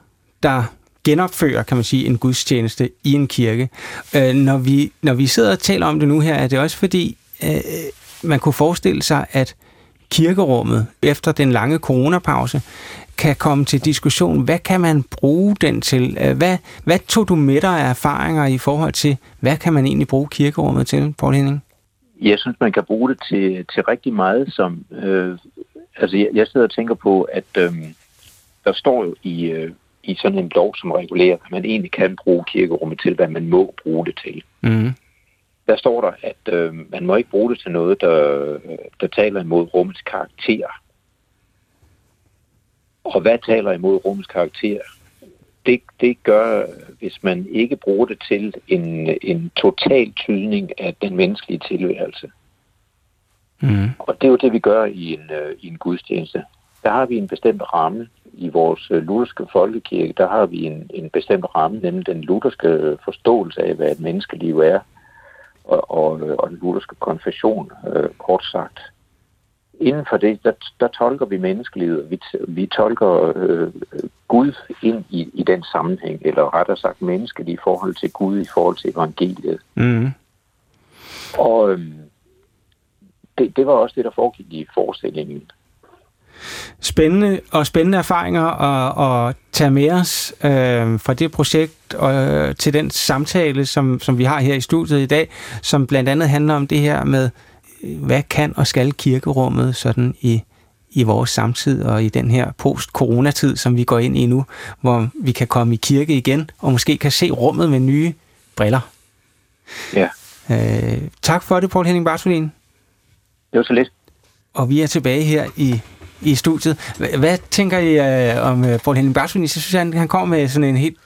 der genopfører, kan man sige, en gudstjeneste i en kirke. Øh, når, vi, når vi sidder og taler om det nu her, er det også fordi, øh, man kunne forestille sig, at kirkerummet efter den lange coronapause kan komme til diskussion. Hvad kan man bruge den til? Øh, hvad, hvad tog du med dig af erfaringer i forhold til, hvad kan man egentlig bruge kirkerummet til, Paul Henning? Jeg synes, man kan bruge det til, til rigtig meget, som... Øh, altså, jeg, jeg sidder og tænker på, at øh, der står jo i, øh, i sådan en lov, som regulerer, at man egentlig kan bruge kirkerummet til, hvad man må bruge det til. Mm. Der står der, at øh, man må ikke bruge det til noget, der, der taler imod rummets karakter. Og hvad taler imod rummets karakter? Det, det gør, hvis man ikke bruger det til en, en total tydning af den menneskelige tilværelse. Mm. Og det er jo det, vi gør i en, øh, i en gudstjeneste. Der har vi en bestemt ramme, i vores øh, lutherske folkekirke, der har vi en, en bestemt ramme, nemlig den lutherske forståelse af, hvad et menneskeliv er, og, og, og den lutherske konfession, øh, kort sagt. Inden for det, der, der tolker vi menneskelivet, vi, vi tolker øh, Gud ind i, i den sammenhæng, eller rettere sagt mennesket i forhold til Gud, i forhold til evangeliet. Mm. Og øh, det, det var også det, der foregik i forestillingen spændende og spændende erfaringer at, at tage med os øh, fra det projekt og øh, til den samtale, som, som vi har her i studiet i dag, som blandt andet handler om det her med, hvad kan og skal kirkerummet sådan i, i vores samtid og i den her post-coronatid, som vi går ind i nu, hvor vi kan komme i kirke igen og måske kan se rummet med nye briller. Ja. Øh, tak for det, Paul Henning Bartolin. Det var så lidt. Og vi er tilbage her i i studiet. Hvad tænker I øh, om øh, Paul Henning Barsvin? Jeg synes han, han kommer med sådan en helt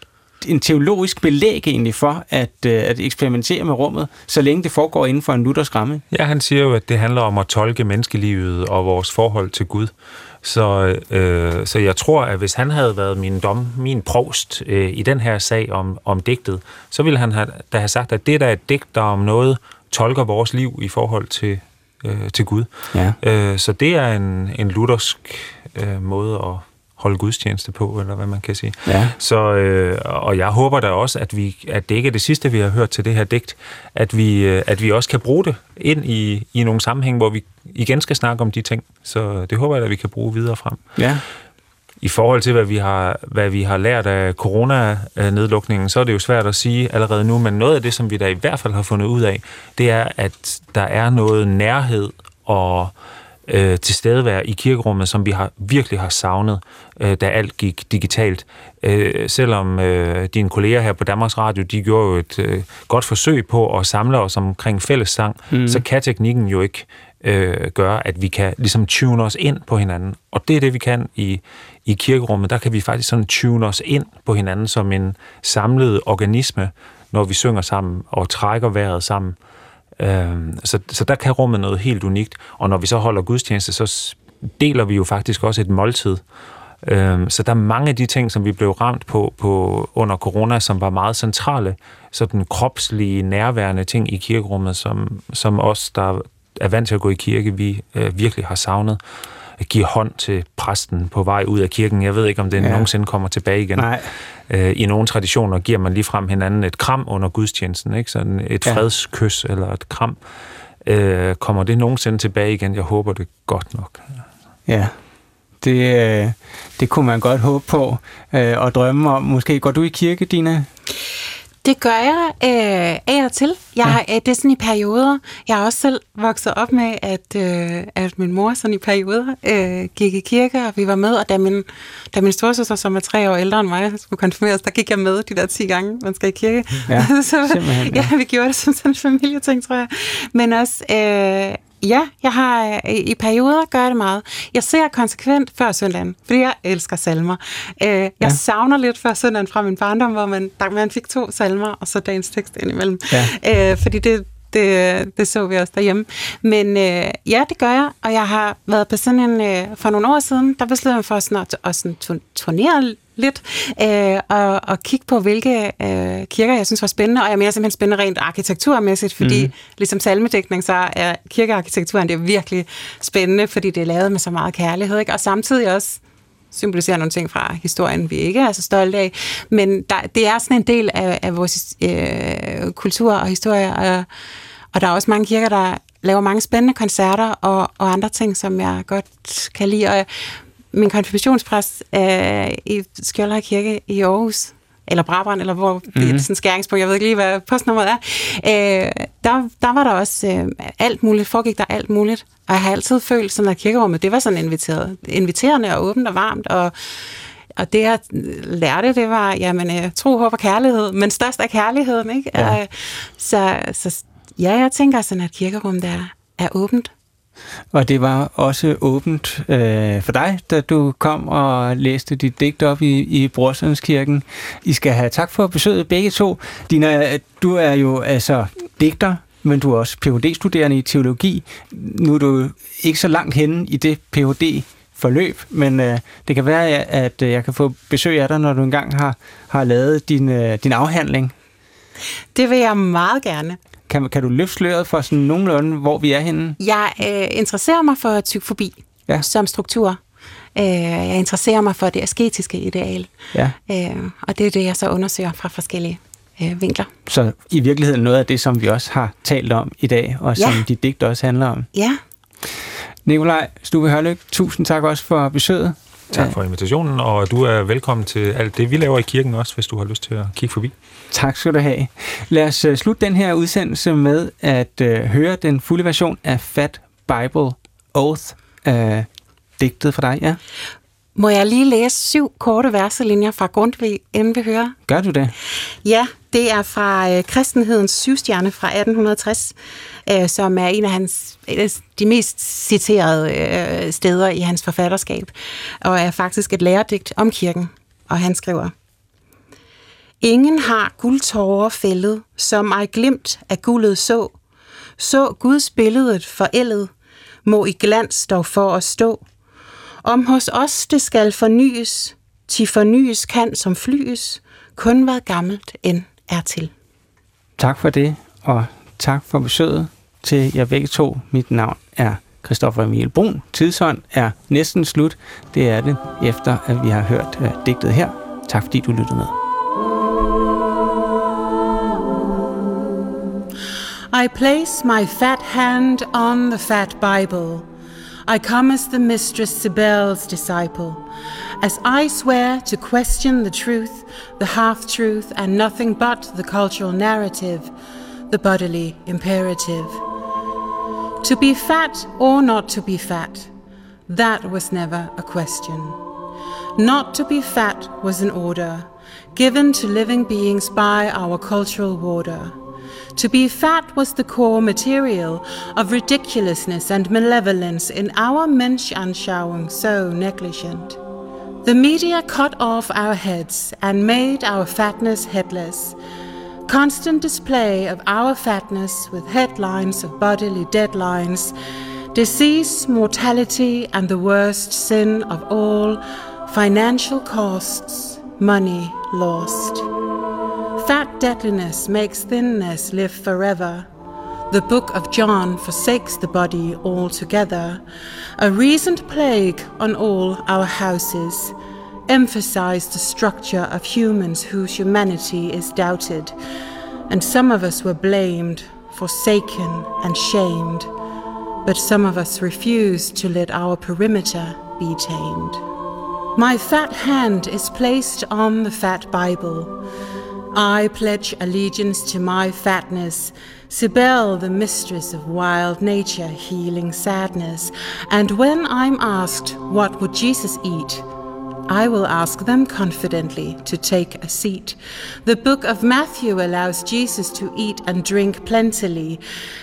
en teologisk belæg egentlig for at, øh, at eksperimentere med rummet, så længe det foregår inden for en Luthers ramme. Ja, han siger jo, at det handler om at tolke menneskelivet og vores forhold til Gud. Så, øh, så jeg tror, at hvis han havde været min dom, min provst øh, i den her sag om, om digtet, så ville han have, da have sagt, at det der er et digt, der om noget tolker vores liv i forhold til, øh, til Gud. Ja. Øh, så det er en, en luthersk øh, måde at holde gudstjeneste på, eller hvad man kan sige. Ja. Så, øh, og jeg håber da også, at, vi, at det ikke er det sidste, vi har hørt til det her digt, at vi, øh, at vi også kan bruge det ind i, i nogle sammenhæng, hvor vi igen skal snakke om de ting. Så det håber jeg, at vi kan bruge videre frem. Ja. I forhold til, hvad vi har, hvad vi har lært af coronanedlukningen, så er det jo svært at sige allerede nu, men noget af det, som vi da i hvert fald har fundet ud af, det er, at der er noget nærhed og øh, tilstedevær i kirkerummet, som vi har virkelig har savnet, øh, da alt gik digitalt. Øh, selvom øh, dine kolleger her på Danmarks Radio, de gjorde jo et øh, godt forsøg på at samle os omkring fællessang, mm. så kan teknikken jo ikke øh, gøre, at vi kan ligesom tune os ind på hinanden. Og det er det, vi kan i, i kirkerummet. Der kan vi faktisk sådan tune os ind på hinanden som en samlet organisme, når vi synger sammen og trækker vejret sammen. Øh, så, så der kan rummet noget helt unikt. Og når vi så holder gudstjeneste, så deler vi jo faktisk også et måltid. Øh, så der er mange af de ting, som vi blev ramt på, på under corona, som var meget centrale, sådan kropslige, nærværende ting i kirkerummet, som, som os, der er vant til at gå i kirke, vi øh, virkelig har savnet at give hånd til præsten på vej ud af kirken. Jeg ved ikke, om det ja. nogensinde kommer tilbage igen. Nej. Øh, I nogle traditioner giver man lige frem hinanden et kram under gudstjenesten, ikke? Sådan et ja. fredskys eller et kram. Øh, kommer det nogensinde tilbage igen? Jeg håber det godt nok. Ja, det, øh, det kunne man godt håbe på øh, og drømme om. Måske går du i kirke, Dina? Det gør jeg øh, af og til. Jeg, ja. øh, det er sådan i perioder. Jeg har også selv vokset op med, at, øh, at min mor sådan i perioder øh, gik i kirke, og vi var med. Og da min, da min storsøster, som er tre år ældre end mig, skulle konfirmeres, der gik jeg med de der 10 gange, man skal i kirke. Ja, så, ja. ja, vi gjorde det som sådan en familieting, tror jeg. Men også... Øh, Ja, jeg har øh, i perioder gør det meget. Jeg ser konsekvent før søndagen, fordi jeg elsker salmer. Øh, jeg ja. savner lidt før søndagen fra min barndom, hvor man, der, man fik to salmer, og så dagens tekst indimellem. Ja. Øh, fordi det, det, det så vi også derhjemme. Men øh, ja, det gør jeg, og jeg har været på sådan en, øh, for nogle år siden, der besluttede jeg for sådan at, at sådan turnere lidt, øh, og, og kigge på, hvilke øh, kirker jeg synes var spændende, og jeg mener simpelthen spændende rent arkitekturmæssigt, fordi mm. ligesom salmedækning, så er kirkearkitekturen det er virkelig spændende, fordi det er lavet med så meget kærlighed, ikke? og samtidig også symboliserer nogle ting fra historien, vi ikke er så stolte af. Men der, det er sådan en del af, af vores øh, kultur og historie, og, og der er også mange kirker, der laver mange spændende koncerter og, og andre ting, som jeg godt kan lide. Og min konfirmationspræst øh, i Skjoldhøj Kirke i Aarhus, eller Brabrand, eller hvor mm-hmm. det er mhm. sådan skæringspunkt, jeg ved ikke lige, hvad postnummeret er, øh, der, der var der også øh, alt muligt, foregik der alt muligt, og jeg har altid følt sådan, at kirkerummet, det var sådan inviteret, inviterende og åbent og varmt, og og det, jeg lærte, det var, jamen, øh, tro, håb og kærlighed, men størst er kærligheden, ikke? Ja. Øh, så, så ja, jeg tænker sådan, at kirkerummet er, er åbent. Og det var også åbent øh, for dig, da du kom og læste dit digt op i, i Brorsundskirken. I skal have tak for besøget begge to. Dina, du er jo altså digter, men du er også Ph.D.-studerende i teologi. Nu er du ikke så langt henne i det Ph.D. forløb, men øh, det kan være, at jeg kan få besøg af dig, når du engang har, har lavet din, øh, din afhandling. Det vil jeg meget gerne. Kan, kan du løfte sløret for sådan nogenlunde, hvor vi er henne? Jeg øh, interesserer mig for tykfobi ja. som struktur. Øh, jeg interesserer mig for det asketiske ideal. Ja. Øh, og det er det, jeg så undersøger fra forskellige øh, vinkler. Så i virkeligheden noget af det, som vi også har talt om i dag, og som ja. dit digt også handler om. Ja. Nikolaj Stube Hørlyk, tusind tak også for besøget. Tak for invitationen, og du er velkommen til alt det, vi laver i kirken også, hvis du har lyst til at kigge forbi. Tak skal du have. Lad os uh, slutte den her udsendelse med at uh, høre den fulde version af Fat Bible Oath, uh, digtet for dig, ja? Må jeg lige læse syv korte verselinjer fra Grundtvig, inden vi hører? Gør du det? Ja, det er fra øh, Kristenhedens syvstjerne fra 1860, øh, som er en af hans de mest citerede øh, steder i hans forfatterskab, og er faktisk et lærerdigt om kirken. Og han skriver, Ingen har guldtårer fældet, som ej glimt af guldet så. Så Guds billedet forældet, må i glans dog for at stå. Om hos os det skal fornyes, til fornyes kan som flyes, kun hvad gammelt end er til. Tak for det, og tak for besøget til jer begge to. Mit navn er Christoffer Emil Brun. Tidshånd er næsten slut. Det er det, efter at vi har hørt uh, digtet her. Tak fordi du lyttede med. I place my fat hand on the fat Bible. I come as the Mistress Sibel's disciple. as I swear to question the truth, the half truth, and nothing but the cultural narrative, the bodily imperative. To be fat or not to be fat, that was never a question. Not to be fat was an order given to living beings by our cultural warder. To be fat was the core material of ridiculousness and malevolence in our Menschanschauung so negligent. The media cut off our heads and made our fatness headless. Constant display of our fatness with headlines of bodily deadlines, disease, mortality, and the worst sin of all financial costs, money lost. Fat deadliness makes thinness live forever. The book of John forsakes the body altogether, a recent plague on all our houses, emphasized the structure of humans whose humanity is doubted, and some of us were blamed forsaken and shamed, but some of us refuse to let our perimeter be tamed. My fat hand is placed on the fat Bible. I pledge allegiance to my fatness, Cybele, the mistress of wild nature, healing sadness. And when I'm asked, what would Jesus eat? I will ask them confidently to take a seat. The book of Matthew allows Jesus to eat and drink plentifully.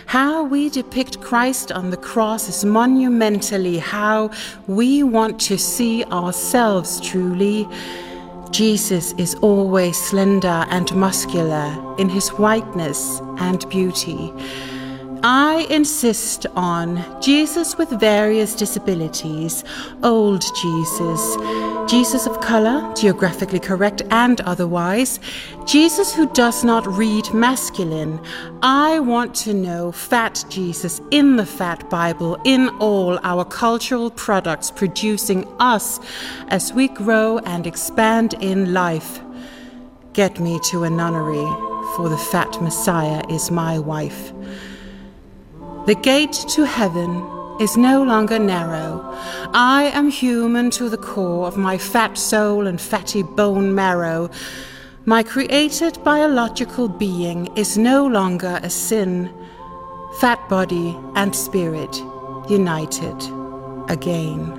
How we depict Christ on the cross is monumentally how we want to see ourselves truly. Jesus is always slender and muscular in his whiteness and beauty. I insist on Jesus with various disabilities, old Jesus, Jesus of color, geographically correct and otherwise, Jesus who does not read masculine. I want to know fat Jesus in the fat Bible, in all our cultural products, producing us as we grow and expand in life. Get me to a nunnery, for the fat Messiah is my wife. The gate to heaven is no longer narrow. I am human to the core of my fat soul and fatty bone marrow. My created biological being is no longer a sin. Fat body and spirit united again.